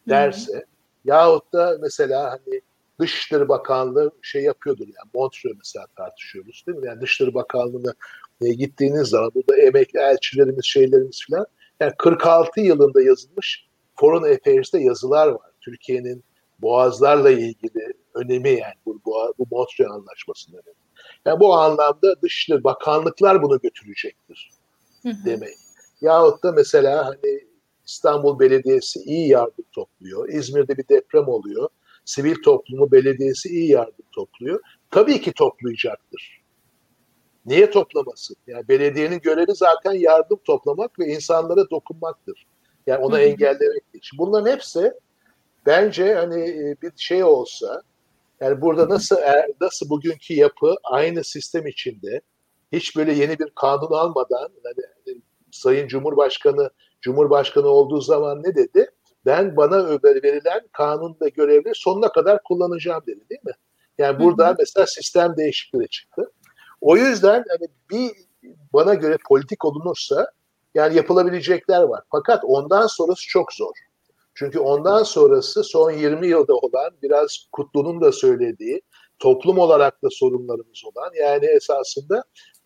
derse hmm. yahut da mesela hani Dışişleri Bakanlığı şey yapıyordur yani Montreux mesela tartışıyoruz değil mi? Yani Dışişleri Bakanlığı'na e, gittiğiniz zaman burada emekli elçilerimiz şeylerimiz falan yani 46 yılında yazılmış Foreign Affairs'te yazılar var. Türkiye'nin boğazlarla ilgili önemi yani bu, bu, bu Montreal Anlaşması'nın önemi. Yani bu anlamda Dışişleri Bakanlıklar bunu götürecektir demek. Yahut da mesela hani İstanbul Belediyesi iyi yardım topluyor. İzmir'de bir deprem oluyor. Sivil toplumu belediyesi iyi yardım topluyor. Tabii ki toplayacaktır. Niye toplamasın? Yani belediyenin görevi zaten yardım toplamak ve insanlara dokunmaktır. Yani ona engellemek için. Bunların hepsi bence hani e, bir şey olsa yani burada nasıl nasıl bugünkü yapı aynı sistem içinde hiç böyle yeni bir kanun almadan hani e, Sayın Cumhurbaşkanı Cumhurbaşkanı olduğu zaman ne dedi? Ben bana verilen kanun ve görevleri sonuna kadar kullanacağım dedi değil mi? Yani burada hı hı. mesela sistem değişikliği çıktı. O yüzden hani bir bana göre politik olunursa yani yapılabilecekler var. Fakat ondan sonrası çok zor. Çünkü ondan sonrası son 20 yılda olan biraz Kutlu'nun da söylediği toplum olarak da sorunlarımız olan yani esasında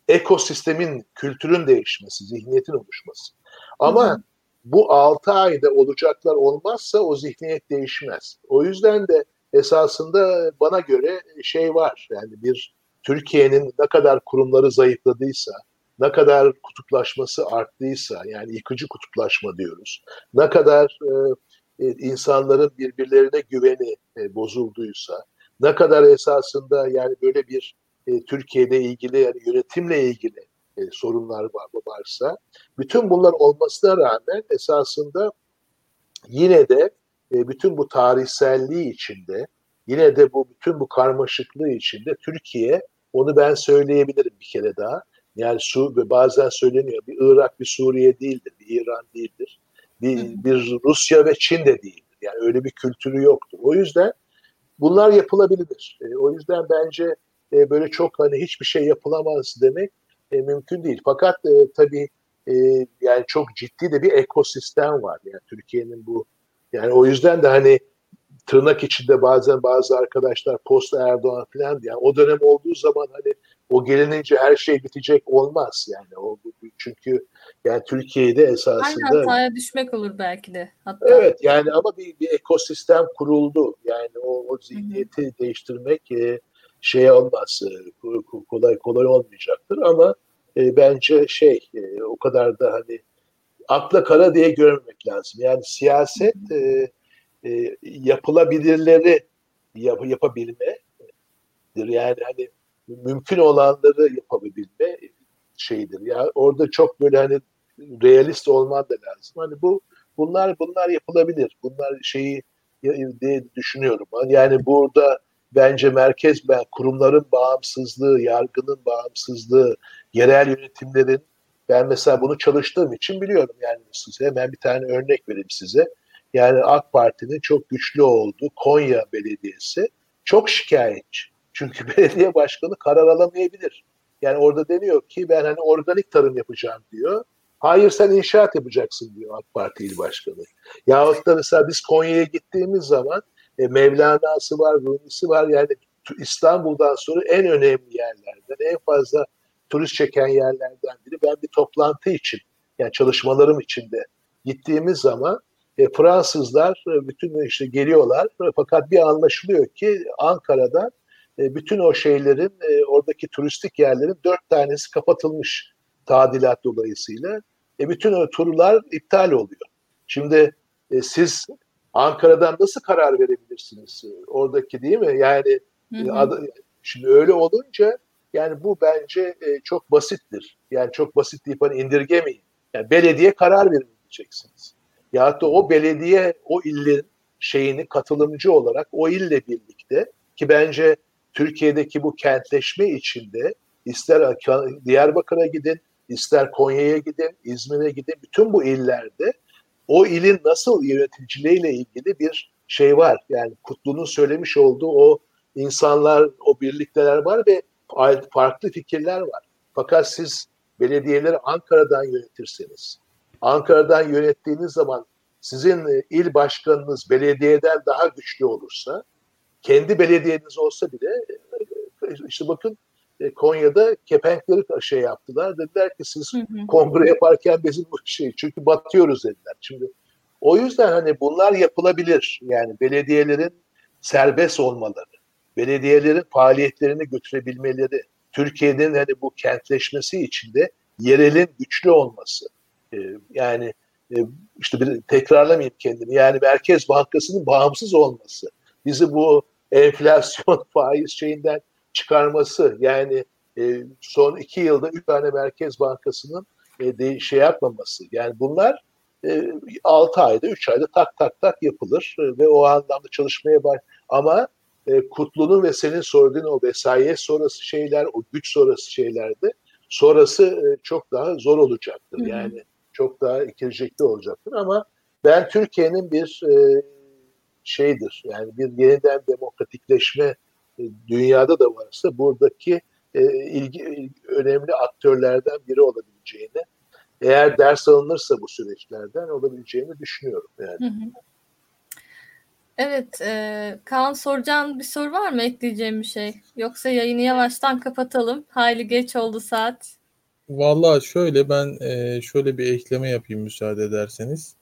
ekosistemin, kültürün değişmesi, zihniyetin oluşması. Ama bu 6 ayda olacaklar olmazsa o zihniyet değişmez. O yüzden de esasında bana göre şey var yani bir Türkiye'nin ne kadar kurumları zayıfladıysa, ne kadar kutuplaşması arttıysa, yani yıkıcı kutuplaşma diyoruz, ne kadar e, e, insanların birbirlerine güveni e, bozulduysa, ne kadar esasında yani böyle bir e, Türkiye'de ilgili yani yönetimle ilgili e, sorunlar var, varsa, bütün bunlar olmasına rağmen esasında yine de e, bütün bu tarihselliği içinde, yine de bu bütün bu karmaşıklığı içinde Türkiye onu ben söyleyebilirim bir kere daha. Yani Su ve bazen söyleniyor bir Irak bir Suriye değildir, bir İran değildir. Bir, bir Rusya ve Çin de değildir. Yani öyle bir kültürü yoktur. O yüzden bunlar yapılabilir. E, o yüzden bence e, böyle çok hani hiçbir şey yapılamaz demek e, mümkün değil. Fakat e, tabii e, yani çok ciddi de bir ekosistem var. Yani Türkiye'nin bu yani o yüzden de hani tırnak içinde bazen bazı arkadaşlar post Erdoğan falan yani o dönem olduğu zaman hani o gelinince her şey bitecek olmaz yani o çünkü yani Türkiye'de esasında Aynı hataya düşmek olur belki de hatta. Evet yani ama bir, bir ekosistem kuruldu yani o, o zihniyeti Hı-hı. değiştirmek e, şey olmaz e, kolay kolay olmayacaktır ama e, bence şey e, o kadar da hani akla kara diye görmemek lazım yani siyaset yapılabilirleri yap, yapabilme yani hani mümkün olanları yapabilme şeydir. Ya yani orada çok böyle hani realist olman da lazım. Hani bu bunlar bunlar yapılabilir. Bunlar şeyi diye düşünüyorum. Yani burada bence merkez ben kurumların bağımsızlığı, yargının bağımsızlığı, yerel yönetimlerin ben mesela bunu çalıştığım için biliyorum yani size hemen bir tane örnek vereyim size. Yani AK Parti'nin çok güçlü olduğu Konya Belediyesi çok şikayetçi. Çünkü belediye başkanı karar alamayabilir. Yani orada deniyor ki ben hani organik tarım yapacağım diyor. Hayır sen inşaat yapacaksın diyor AK Parti il başkanı. Yahut da mesela biz Konya'ya gittiğimiz zaman e, Mevlana'sı var, Rumi'si var. Yani İstanbul'dan sonra en önemli yerlerden, en fazla turist çeken yerlerden biri. Ben bir toplantı için, yani çalışmalarım içinde gittiğimiz zaman e, Fransızlar e, bütün işte geliyorlar fakat bir anlaşılıyor ki Ankara'da e, bütün o şeylerin e, oradaki turistik yerlerin dört tanesi kapatılmış tadilat dolayısıyla. E, bütün o turlar iptal oluyor. Şimdi e, siz Ankara'dan nasıl karar verebilirsiniz oradaki değil mi? Yani hı hı. Ad, şimdi öyle olunca yani bu bence e, çok basittir. Yani çok basit deyip hani indirgemeyin. Yani belediye karar verin diyeceksiniz. Ya da o belediye o illin şeyini katılımcı olarak o ille birlikte ki bence Türkiye'deki bu kentleşme içinde ister Diyarbakır'a gidin, ister Konya'ya gidin, İzmir'e gidin, bütün bu illerde o ilin nasıl yöneticiliğiyle ilgili bir şey var. Yani Kutlu'nun söylemiş olduğu o insanlar, o birlikteler var ve farklı fikirler var. Fakat siz belediyeleri Ankara'dan yönetirseniz, Ankara'dan yönettiğiniz zaman sizin e, il başkanınız belediyeden daha güçlü olursa, kendi belediyeniz olsa bile e, işte bakın e, Konya'da kepenkleri şey yaptılar. Dediler ki siz hı hı. kongre yaparken bizim bu şey çünkü batıyoruz dediler. Şimdi o yüzden hani bunlar yapılabilir. Yani belediyelerin serbest olmaları, belediyelerin faaliyetlerini götürebilmeleri, Türkiye'nin hani bu kentleşmesi içinde yerelin güçlü olması. Ee, yani e, işte bir tekrarlamayayım kendimi. Yani Merkez Bankası'nın bağımsız olması. Bizi bu enflasyon faiz şeyinden çıkarması yani e, son iki yılda üç tane Merkez Bankası'nın e, de, şey yapmaması. Yani bunlar e, 6 ayda, üç ayda tak tak tak yapılır e, ve o anlamda çalışmaya var. Ama e, Kutlu'nun ve senin sorduğun o vesaiye sonrası şeyler, o güç sonrası şeylerde sonrası e, çok daha zor olacaktır. Hı-hı. Yani çok daha ikilecekli olacaktır ama ben Türkiye'nin bir e, şeydir yani bir yeniden demokratikleşme dünyada da varsa buradaki e, ilgi önemli aktörlerden biri olabileceğini eğer ders alınırsa bu süreçlerden olabileceğini düşünüyorum yani. Hı hı. Evet, e, Kaan soracağın bir soru var mı ekleyeceğim bir şey? Yoksa yayını yavaştan kapatalım. Hayli geç oldu saat. Vallahi şöyle ben e, şöyle bir ekleme yapayım müsaade ederseniz.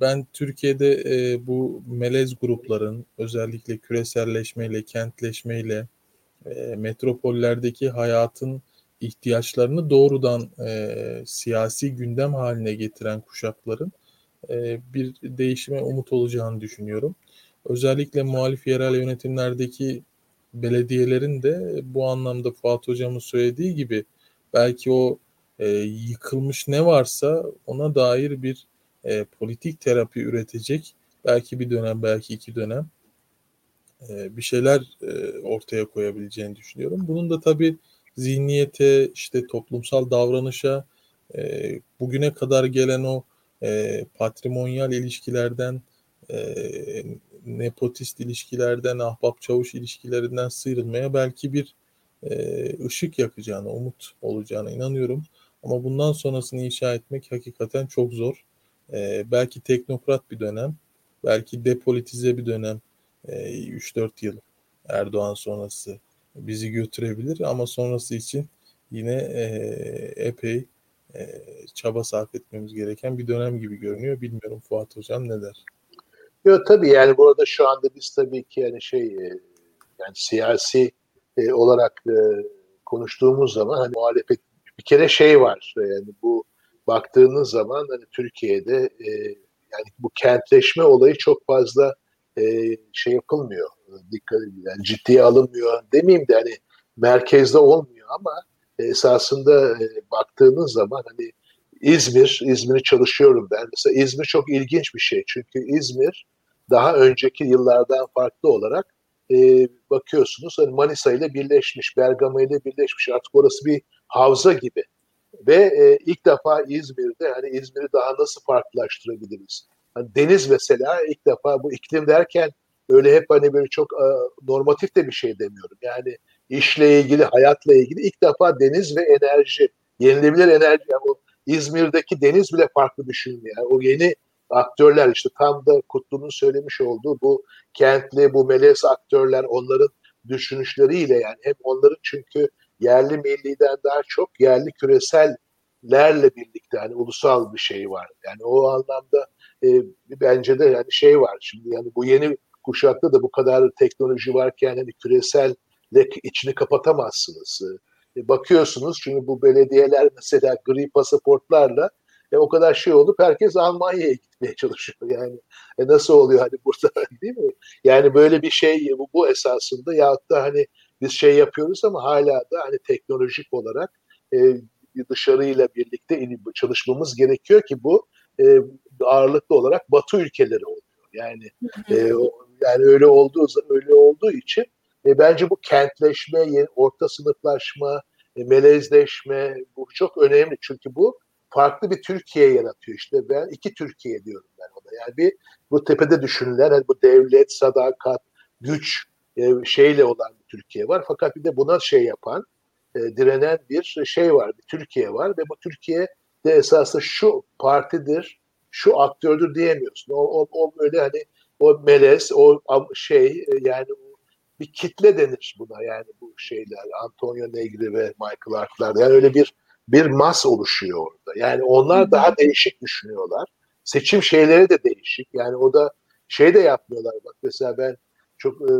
Ben Türkiye'de e, bu melez grupların özellikle küreselleşmeyle, kentleşmeyle, e, metropollerdeki hayatın ihtiyaçlarını doğrudan e, siyasi gündem haline getiren kuşakların e, bir değişime umut olacağını düşünüyorum. Özellikle muhalif yerel yönetimlerdeki belediyelerin de bu anlamda Fuat Hocam'ın söylediği gibi belki o e, yıkılmış ne varsa ona dair bir e, politik terapi üretecek belki bir dönem belki iki dönem e, bir şeyler e, ortaya koyabileceğini düşünüyorum. Bunun da tabii zihniyete işte toplumsal davranışa e, bugüne kadar gelen o e, patrimonyal ilişkilerden e, nepotist ilişkilerden ahbap çavuş ilişkilerinden sıyrılmaya belki bir e, ışık yakacağına, umut olacağına inanıyorum. Ama bundan sonrasını inşa etmek hakikaten çok zor. E, belki teknokrat bir dönem, belki depolitize bir dönem, e, 3-4 yıl Erdoğan sonrası bizi götürebilir ama sonrası için yine e, epey e, çaba sarf etmemiz gereken bir dönem gibi görünüyor. Bilmiyorum Fuat Hocam ne der? Yok tabii yani burada şu anda biz tabii ki yani şey e, yani siyasi e, olarak e, konuştuğumuz zaman hani muhalefet bir kere şey var yani bu baktığınız zaman hani Türkiye'de e, yani bu kentleşme olayı çok fazla e, şey yapılmıyor. Dikkat yani ciddiye alınmıyor demeyeyim de hani merkezde olmuyor ama esasında e, baktığınız zaman hani İzmir, İzmir'i çalışıyorum ben. Mesela İzmir çok ilginç bir şey. Çünkü İzmir daha önceki yıllardan farklı olarak e, bakıyorsunuz hani Manisa ile birleşmiş, Bergama ile birleşmiş. Artık orası bir havza gibi. Ve e, ilk defa İzmir'de hani İzmir'i daha nasıl farklılaştırabiliriz? Hani deniz mesela ilk defa bu iklim derken öyle hep hani böyle çok e, normatif de bir şey demiyorum. Yani işle ilgili, hayatla ilgili ilk defa deniz ve enerji, yenilebilir enerji. Yani o İzmir'deki deniz bile farklı düşünülüyor. Yani o yeni aktörler işte tam da Kutlu'nun söylemiş olduğu bu kentli, bu melez aktörler onların düşünüşleriyle yani hem onların çünkü yerli milliden daha çok yerli küresellerle birlikte hani ulusal bir şey var. Yani o anlamda e, bence de yani şey var şimdi yani bu yeni kuşakta da bu kadar teknoloji varken hani küresel içini kapatamazsınız. E, bakıyorsunuz çünkü bu belediyeler mesela gri pasaportlarla e, o kadar şey olup herkes Almanya'ya gitmeye çalışıyor. Yani e, nasıl oluyor hani burada değil mi? Yani böyle bir şey bu, bu esasında ya da hani biz şey yapıyoruz ama hala da hani teknolojik olarak e, dışarıyla birlikte çalışmamız gerekiyor ki bu e, ağırlıklı olarak Batı ülkeleri oluyor. Yani e, yani öyle olduğu öyle olduğu için e, bence bu kentleşme, orta sınıflaşma, e, melezleşme bu çok önemli. Çünkü bu farklı bir Türkiye yaratıyor. İşte ben iki Türkiye diyorum ben ona. Yani bir bu tepede düşünülen hani bu devlet, sadakat, güç e, şeyle olan bir Türkiye var. Fakat bir de buna şey yapan, e, direnen bir şey var, bir Türkiye var ve bu Türkiye de esasında şu partidir, şu aktördür diyemiyorsun. O, o, o böyle hani o melez, o şey e, yani bir kitle denir buna yani bu şeyler Antonio Negri ve Michael Ark'lar yani öyle bir bir mas oluşuyor orada. Yani onlar daha değişik düşünüyorlar. Seçim şeyleri de değişik. Yani o da şey de yapmıyorlar. Bak mesela ben çok e,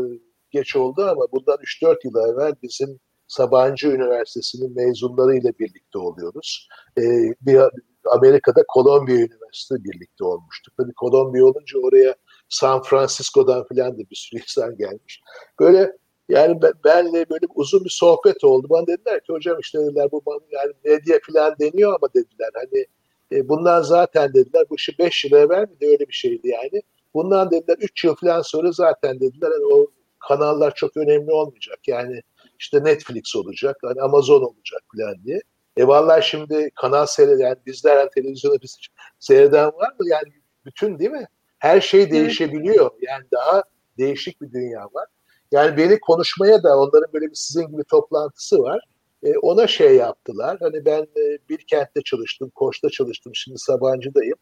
geç oldu ama bundan 3-4 yıl evvel bizim Sabancı Üniversitesi'nin mezunlarıyla birlikte oluyoruz. E, bir Amerika'da Kolombiya Üniversitesi birlikte olmuştuk. Tabii Kolombiya olunca oraya San Francisco'dan filan da bir sürü insan gelmiş. Böyle yani benle böyle uzun bir sohbet oldu. Bana dediler ki hocam işte dediler bu yani medya filan deniyor ama dediler hani e, bundan zaten dediler bu işi 5 yıl evvel mi de öyle bir şeydi yani. Bundan dediler 3 yıl falan sonra zaten dediler hani o kanallar çok önemli olmayacak. Yani işte Netflix olacak, hani Amazon olacak falan diye. E vallahi şimdi kanal seyreden, yani bizler yani televizyonu biz seyreden var mı? Yani bütün değil mi? Her şey değişebiliyor. Yani daha değişik bir dünya var. Yani beni konuşmaya da onların böyle bir sizin gibi toplantısı var. E, ona şey yaptılar. Hani ben e, bir kentte çalıştım, Koç'ta çalıştım, şimdi Sabancı'dayım.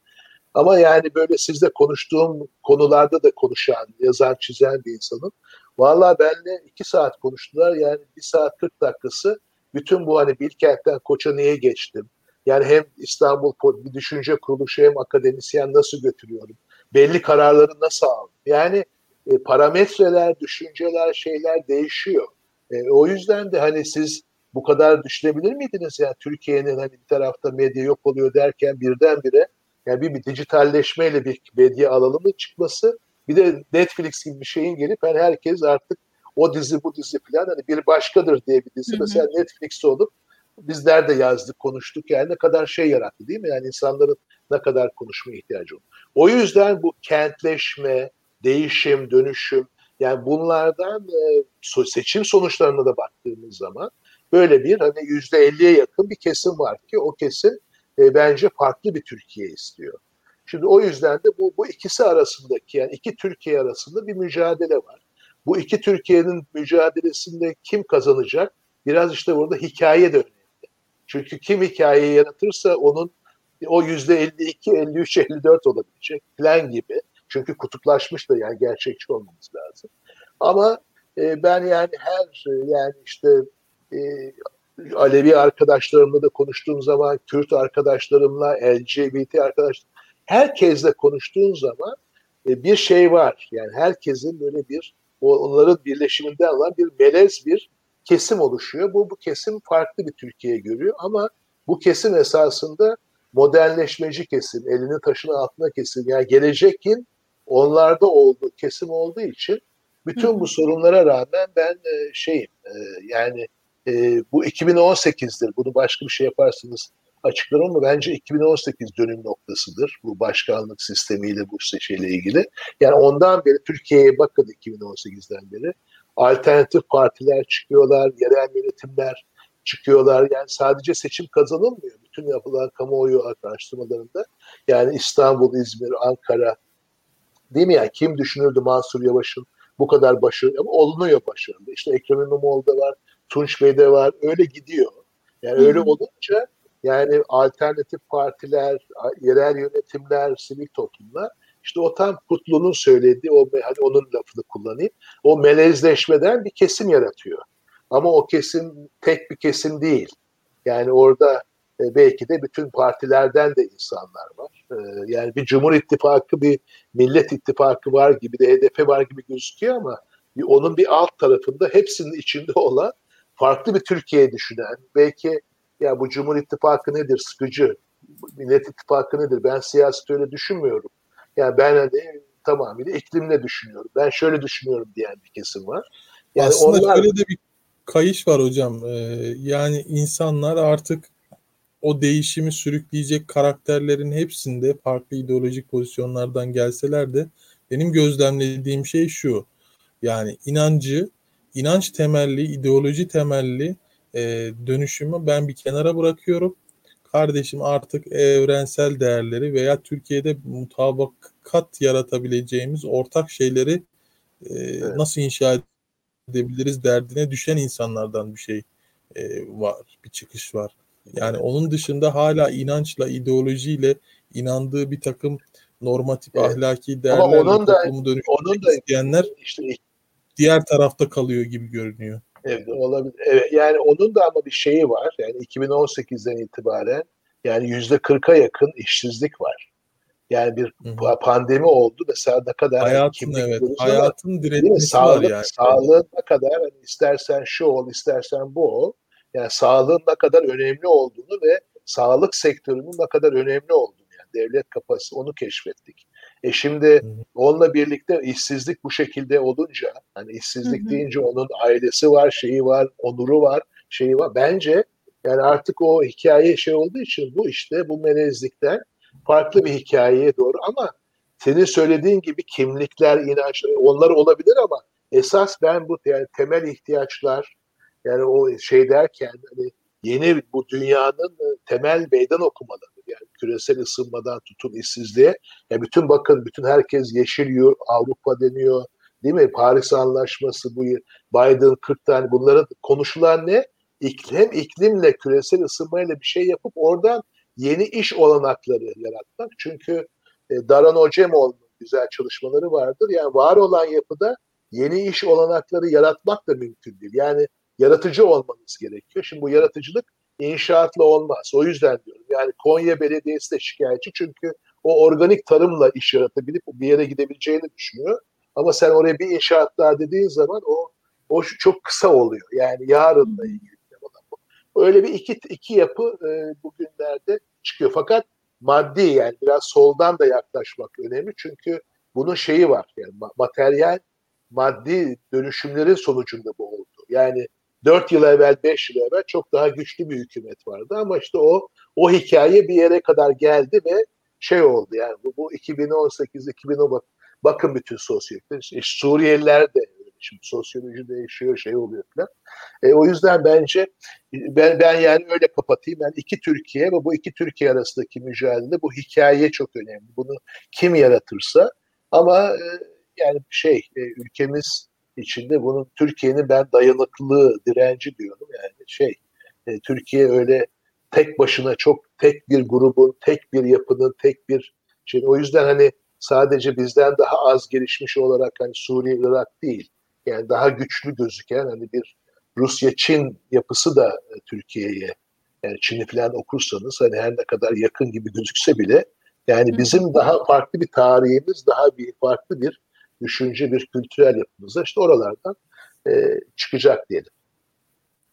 Ama yani böyle sizle konuştuğum konularda da konuşan, yazan, çizen bir insanım. Vallahi benle iki saat konuştular. Yani bir saat 40 dakikası bütün bu hani bir kentten Koç'a niye geçtim? Yani hem İstanbul bir düşünce kuruluşu hem akademisyen nasıl götürüyorum? belli kararları nasıl aldı? Yani e, parametreler, düşünceler, şeyler değişiyor. E, o yüzden de hani siz bu kadar düşünebilir miydiniz? Yani Türkiye'nin hani bir tarafta medya yok oluyor derken birdenbire yani bir, bir dijitalleşmeyle bir medya alanının çıkması bir de Netflix gibi bir şeyin gelip hani herkes artık o dizi bu dizi falan hani bir başkadır diye bir dizi hı hı. mesela Netflix'te olup bizler de yazdık konuştuk yani ne kadar şey yarattı değil mi? Yani insanların ne kadar konuşmaya ihtiyacı oldu. O yüzden bu kentleşme, değişim, dönüşüm yani bunlardan e, seçim sonuçlarına da baktığımız zaman böyle bir hani yüzde elliye yakın bir kesim var ki o kesim e, bence farklı bir Türkiye istiyor. Şimdi o yüzden de bu, bu ikisi arasındaki yani iki Türkiye arasında bir mücadele var. Bu iki Türkiye'nin mücadelesinde kim kazanacak? biraz işte burada hikaye de önemli. Çünkü kim hikayeyi yaratırsa onun o yüzde 52, 53, 54 olabilecek plan gibi. Çünkü kutuplaşmış da yani gerçekçi olmamız lazım. Ama e, ben yani her yani işte e, Alevi arkadaşlarımla da konuştuğum zaman, Kürt arkadaşlarımla, LGBT arkadaş, herkesle konuştuğum zaman e, bir şey var. Yani herkesin böyle bir onların birleşiminden olan bir melez bir kesim oluşuyor. Bu bu kesim farklı bir Türkiye görüyor ama bu kesim esasında modernleşmeci kesim, elini taşın altına kesim. Yani gelecekin onlarda olduğu kesim olduğu için bütün bu sorunlara rağmen ben e, şeyim e, yani e, bu 2018'dir. Bunu başka bir şey yaparsınız açıklarım ama bence 2018 dönüm noktasıdır bu başkanlık sistemiyle bu şeyle ilgili. Yani ondan beri Türkiye'ye bakın 2018'den beri alternatif partiler çıkıyorlar, yerel yönetimler çıkıyorlar. Yani sadece seçim kazanılmıyor. Bütün yapılan kamuoyu araştırmalarında yani İstanbul, İzmir, Ankara değil mi yani kim düşünürdü Mansur Yavaş'ın bu kadar başarılı ama olunuyor başarılı. İşte Ekrem İmamoğlu'da var, Tunç Bey'de var. Öyle gidiyor. Yani Hı-hı. öyle olunca yani alternatif partiler, yerel yönetimler, sivil toplumlar işte o tam Kutlu'nun söylediği o hani onun lafını kullanayım. O melezleşmeden bir kesim yaratıyor. Ama o kesim tek bir kesim değil. Yani orada e, belki de bütün partilerden de insanlar var. E, yani bir Cumhur İttifakı, bir Millet İttifakı var gibi de HDP var gibi gözüküyor ama onun bir alt tarafında hepsinin içinde olan farklı bir Türkiye düşünen, belki ya bu Cumhur İttifakı nedir, sıkıcı, Millet İttifakı nedir, ben siyaset öyle düşünmüyorum. Yani ben hani tamamıyla iklimle düşünüyorum, ben şöyle düşünüyorum diyen bir kesim var. Yani Aslında onlar... şöyle de bir kayış var hocam. Ee, yani insanlar artık o değişimi sürükleyecek karakterlerin hepsinde farklı ideolojik pozisyonlardan gelseler de benim gözlemlediğim şey şu. Yani inancı inanç temelli, ideoloji temelli e, dönüşümü ben bir kenara bırakıyorum. Kardeşim artık evrensel değerleri veya Türkiye'de mutabakat yaratabileceğimiz ortak şeyleri e, evet. nasıl inşa edebiliriz derdine düşen insanlardan bir şey e, var, bir çıkış var. Yani onun dışında hala inançla, ideolojiyle inandığı bir takım normatif evet. ahlaki değerlerle toplumu dönüştürmek isteyenler işte diğer tarafta kalıyor gibi görünüyor. Evet, olabilir. Evet, yani onun da ama bir şeyi var. Yani 2018'den itibaren yani yüzde 40'a yakın işsizlik var. Yani bir Hı-hı. pandemi oldu. Mesela ne kadar hayatın evet, hayatın direnmesi sağlık, var yani. Sağlığın ne kadar hani istersen şu ol, istersen bu ol. Yani sağlığın ne kadar önemli olduğunu ve sağlık sektörünün ne kadar önemli olduğunu yani devlet kapasitesi onu keşfettik. E şimdi onunla birlikte işsizlik bu şekilde olunca hani işsizlik hı hı. deyince onun ailesi var, şeyi var, onuru var, şeyi var. Bence yani artık o hikaye şey olduğu için bu işte bu melezlikten farklı bir hikayeye doğru ama senin söylediğin gibi kimlikler, inanç onlar olabilir ama esas ben bu yani temel ihtiyaçlar yani o şey derken hani yeni bu dünyanın temel meydan okumaları yani küresel ısınmadan tutun işsizliğe. Ya bütün bakın bütün herkes yeşil Avrupa deniyor. Değil mi? Paris Anlaşması bu Biden 40 tane bunların konuşulan ne? İklim, iklimle küresel ısınmayla bir şey yapıp oradan yeni iş olanakları yaratmak. Çünkü e, Daran Ocemoğlu'nun güzel çalışmaları vardır. Yani var olan yapıda yeni iş olanakları yaratmak da mümkün değil. Yani yaratıcı olmanız gerekiyor. Şimdi bu yaratıcılık inşaatla olmaz. O yüzden diyorum. Yani Konya Belediyesi de şikayetçi çünkü o organik tarımla iş yaratabilip bir yere gidebileceğini düşünüyor. Ama sen oraya bir inşaat daha dediğin zaman o o çok kısa oluyor. Yani yarınla ilgili bir. Öyle bir iki, iki yapı e, bugünlerde çıkıyor. Fakat maddi yani biraz soldan da yaklaşmak önemli. Çünkü bunun şeyi var. Yani materyal maddi dönüşümlerin sonucunda bu oldu. Yani 4 yıl evvel, 5 yıl evvel çok daha güçlü bir hükümet vardı ama işte o o hikaye bir yere kadar geldi ve şey oldu yani bu, bu 2018 2010 bak, bakın bütün sosyologlar işte Suriyeliler de şimdi sosyoloji değişiyor şey oluyor falan. E, o yüzden bence ben ben yani öyle kapatayım. Yani iki Türkiye ve bu iki Türkiye arasındaki mücadele bu hikaye çok önemli. Bunu kim yaratırsa ama e, yani şey e, ülkemiz içinde bunun Türkiye'nin ben dayanıklılığı, direnci diyorum. Yani şey e, Türkiye öyle tek başına çok tek bir grubun, tek bir yapının, tek bir şey. O yüzden hani sadece bizden daha az gelişmiş olarak hani Suriye, Irak değil. Yani daha güçlü gözüken hani bir Rusya-Çin yapısı da e, Türkiye'ye yani Çin'i falan okursanız hani her ne kadar yakın gibi gözükse bile yani bizim daha farklı bir tarihimiz, daha bir farklı bir düşünce, bir kültürel yapımız da işte oralardan e, çıkacak diyelim.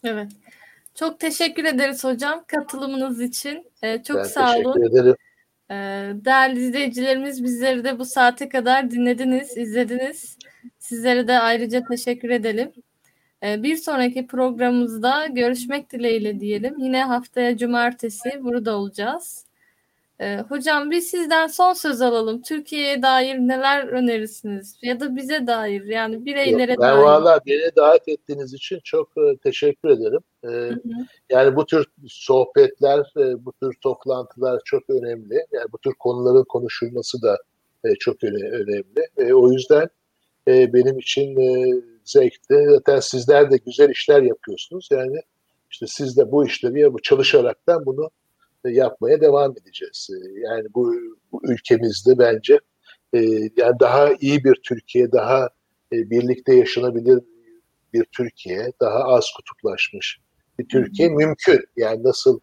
Evet. Çok teşekkür ederiz hocam katılımınız için. Ee, çok ben sağ olun. teşekkür ederim. Ee, değerli izleyicilerimiz bizleri de bu saate kadar dinlediniz, izlediniz. Sizlere de ayrıca teşekkür edelim. Ee, bir sonraki programımızda görüşmek dileğiyle diyelim. Yine haftaya cumartesi burada olacağız. Ee, hocam biz sizden son söz alalım. Türkiye'ye dair neler önerirsiniz? Ya da bize dair yani bireylere ben dair. valla beni davet ettiğiniz için çok e, teşekkür ederim. E, Hı hı. yani bu tür sohbetler, e, bu tür toplantılar çok önemli. Yani bu tür konuların konuşulması da e, çok öne- önemli. E, o yüzden e, benim için e, zevkti. Zaten sizler de güzel işler yapıyorsunuz. Yani işte siz de bu işleri ya bu çalışaraktan bunu e, yapmaya devam edeceğiz. E, yani bu, bu ülkemizde bence e, yani daha iyi bir Türkiye, daha e, birlikte yaşanabilir bir Türkiye, daha az kutuplaşmış bir Türkiye mümkün. Yani nasıl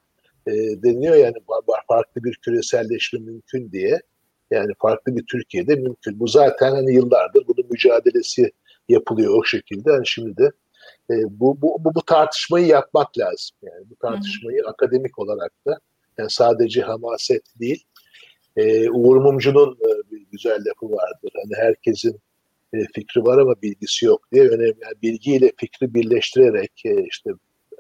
e, deniyor yani farklı bir küreselleşme mümkün diye. Yani farklı bir Türkiye'de mümkün. Bu zaten hani yıllardır bunun mücadelesi yapılıyor o şekilde. Yani şimdi de e, bu, bu, bu, bu tartışmayı yapmak lazım. Yani bu tartışmayı akademik olarak da yani sadece hamaset değil. E, Uğur Mumcu'nun e, bir güzel lafı vardır. Hani herkesin e, fikri var ama bilgisi yok diye önemli. Yani bilgiyle fikri birleştirerek e, işte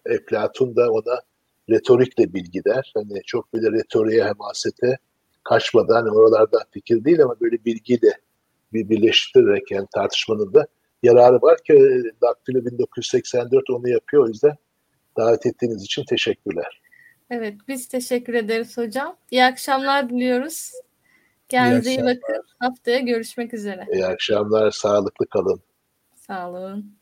Eflatun da ona retorikle bilgi der. Hani çok böyle retoriğe, hamasete kaçmadan hani oralardan fikir değil ama böyle bilgiyle bir birleştirerek yani tartışmanın da yararı var ki e, Daktilo 1984 onu yapıyor. O yüzden davet ettiğiniz için teşekkürler. Evet, biz teşekkür ederiz hocam. İyi akşamlar diliyoruz. Kendinize iyi akşamlar. bakın. Haftaya görüşmek üzere. İyi akşamlar, sağlıklı kalın. Sağ olun.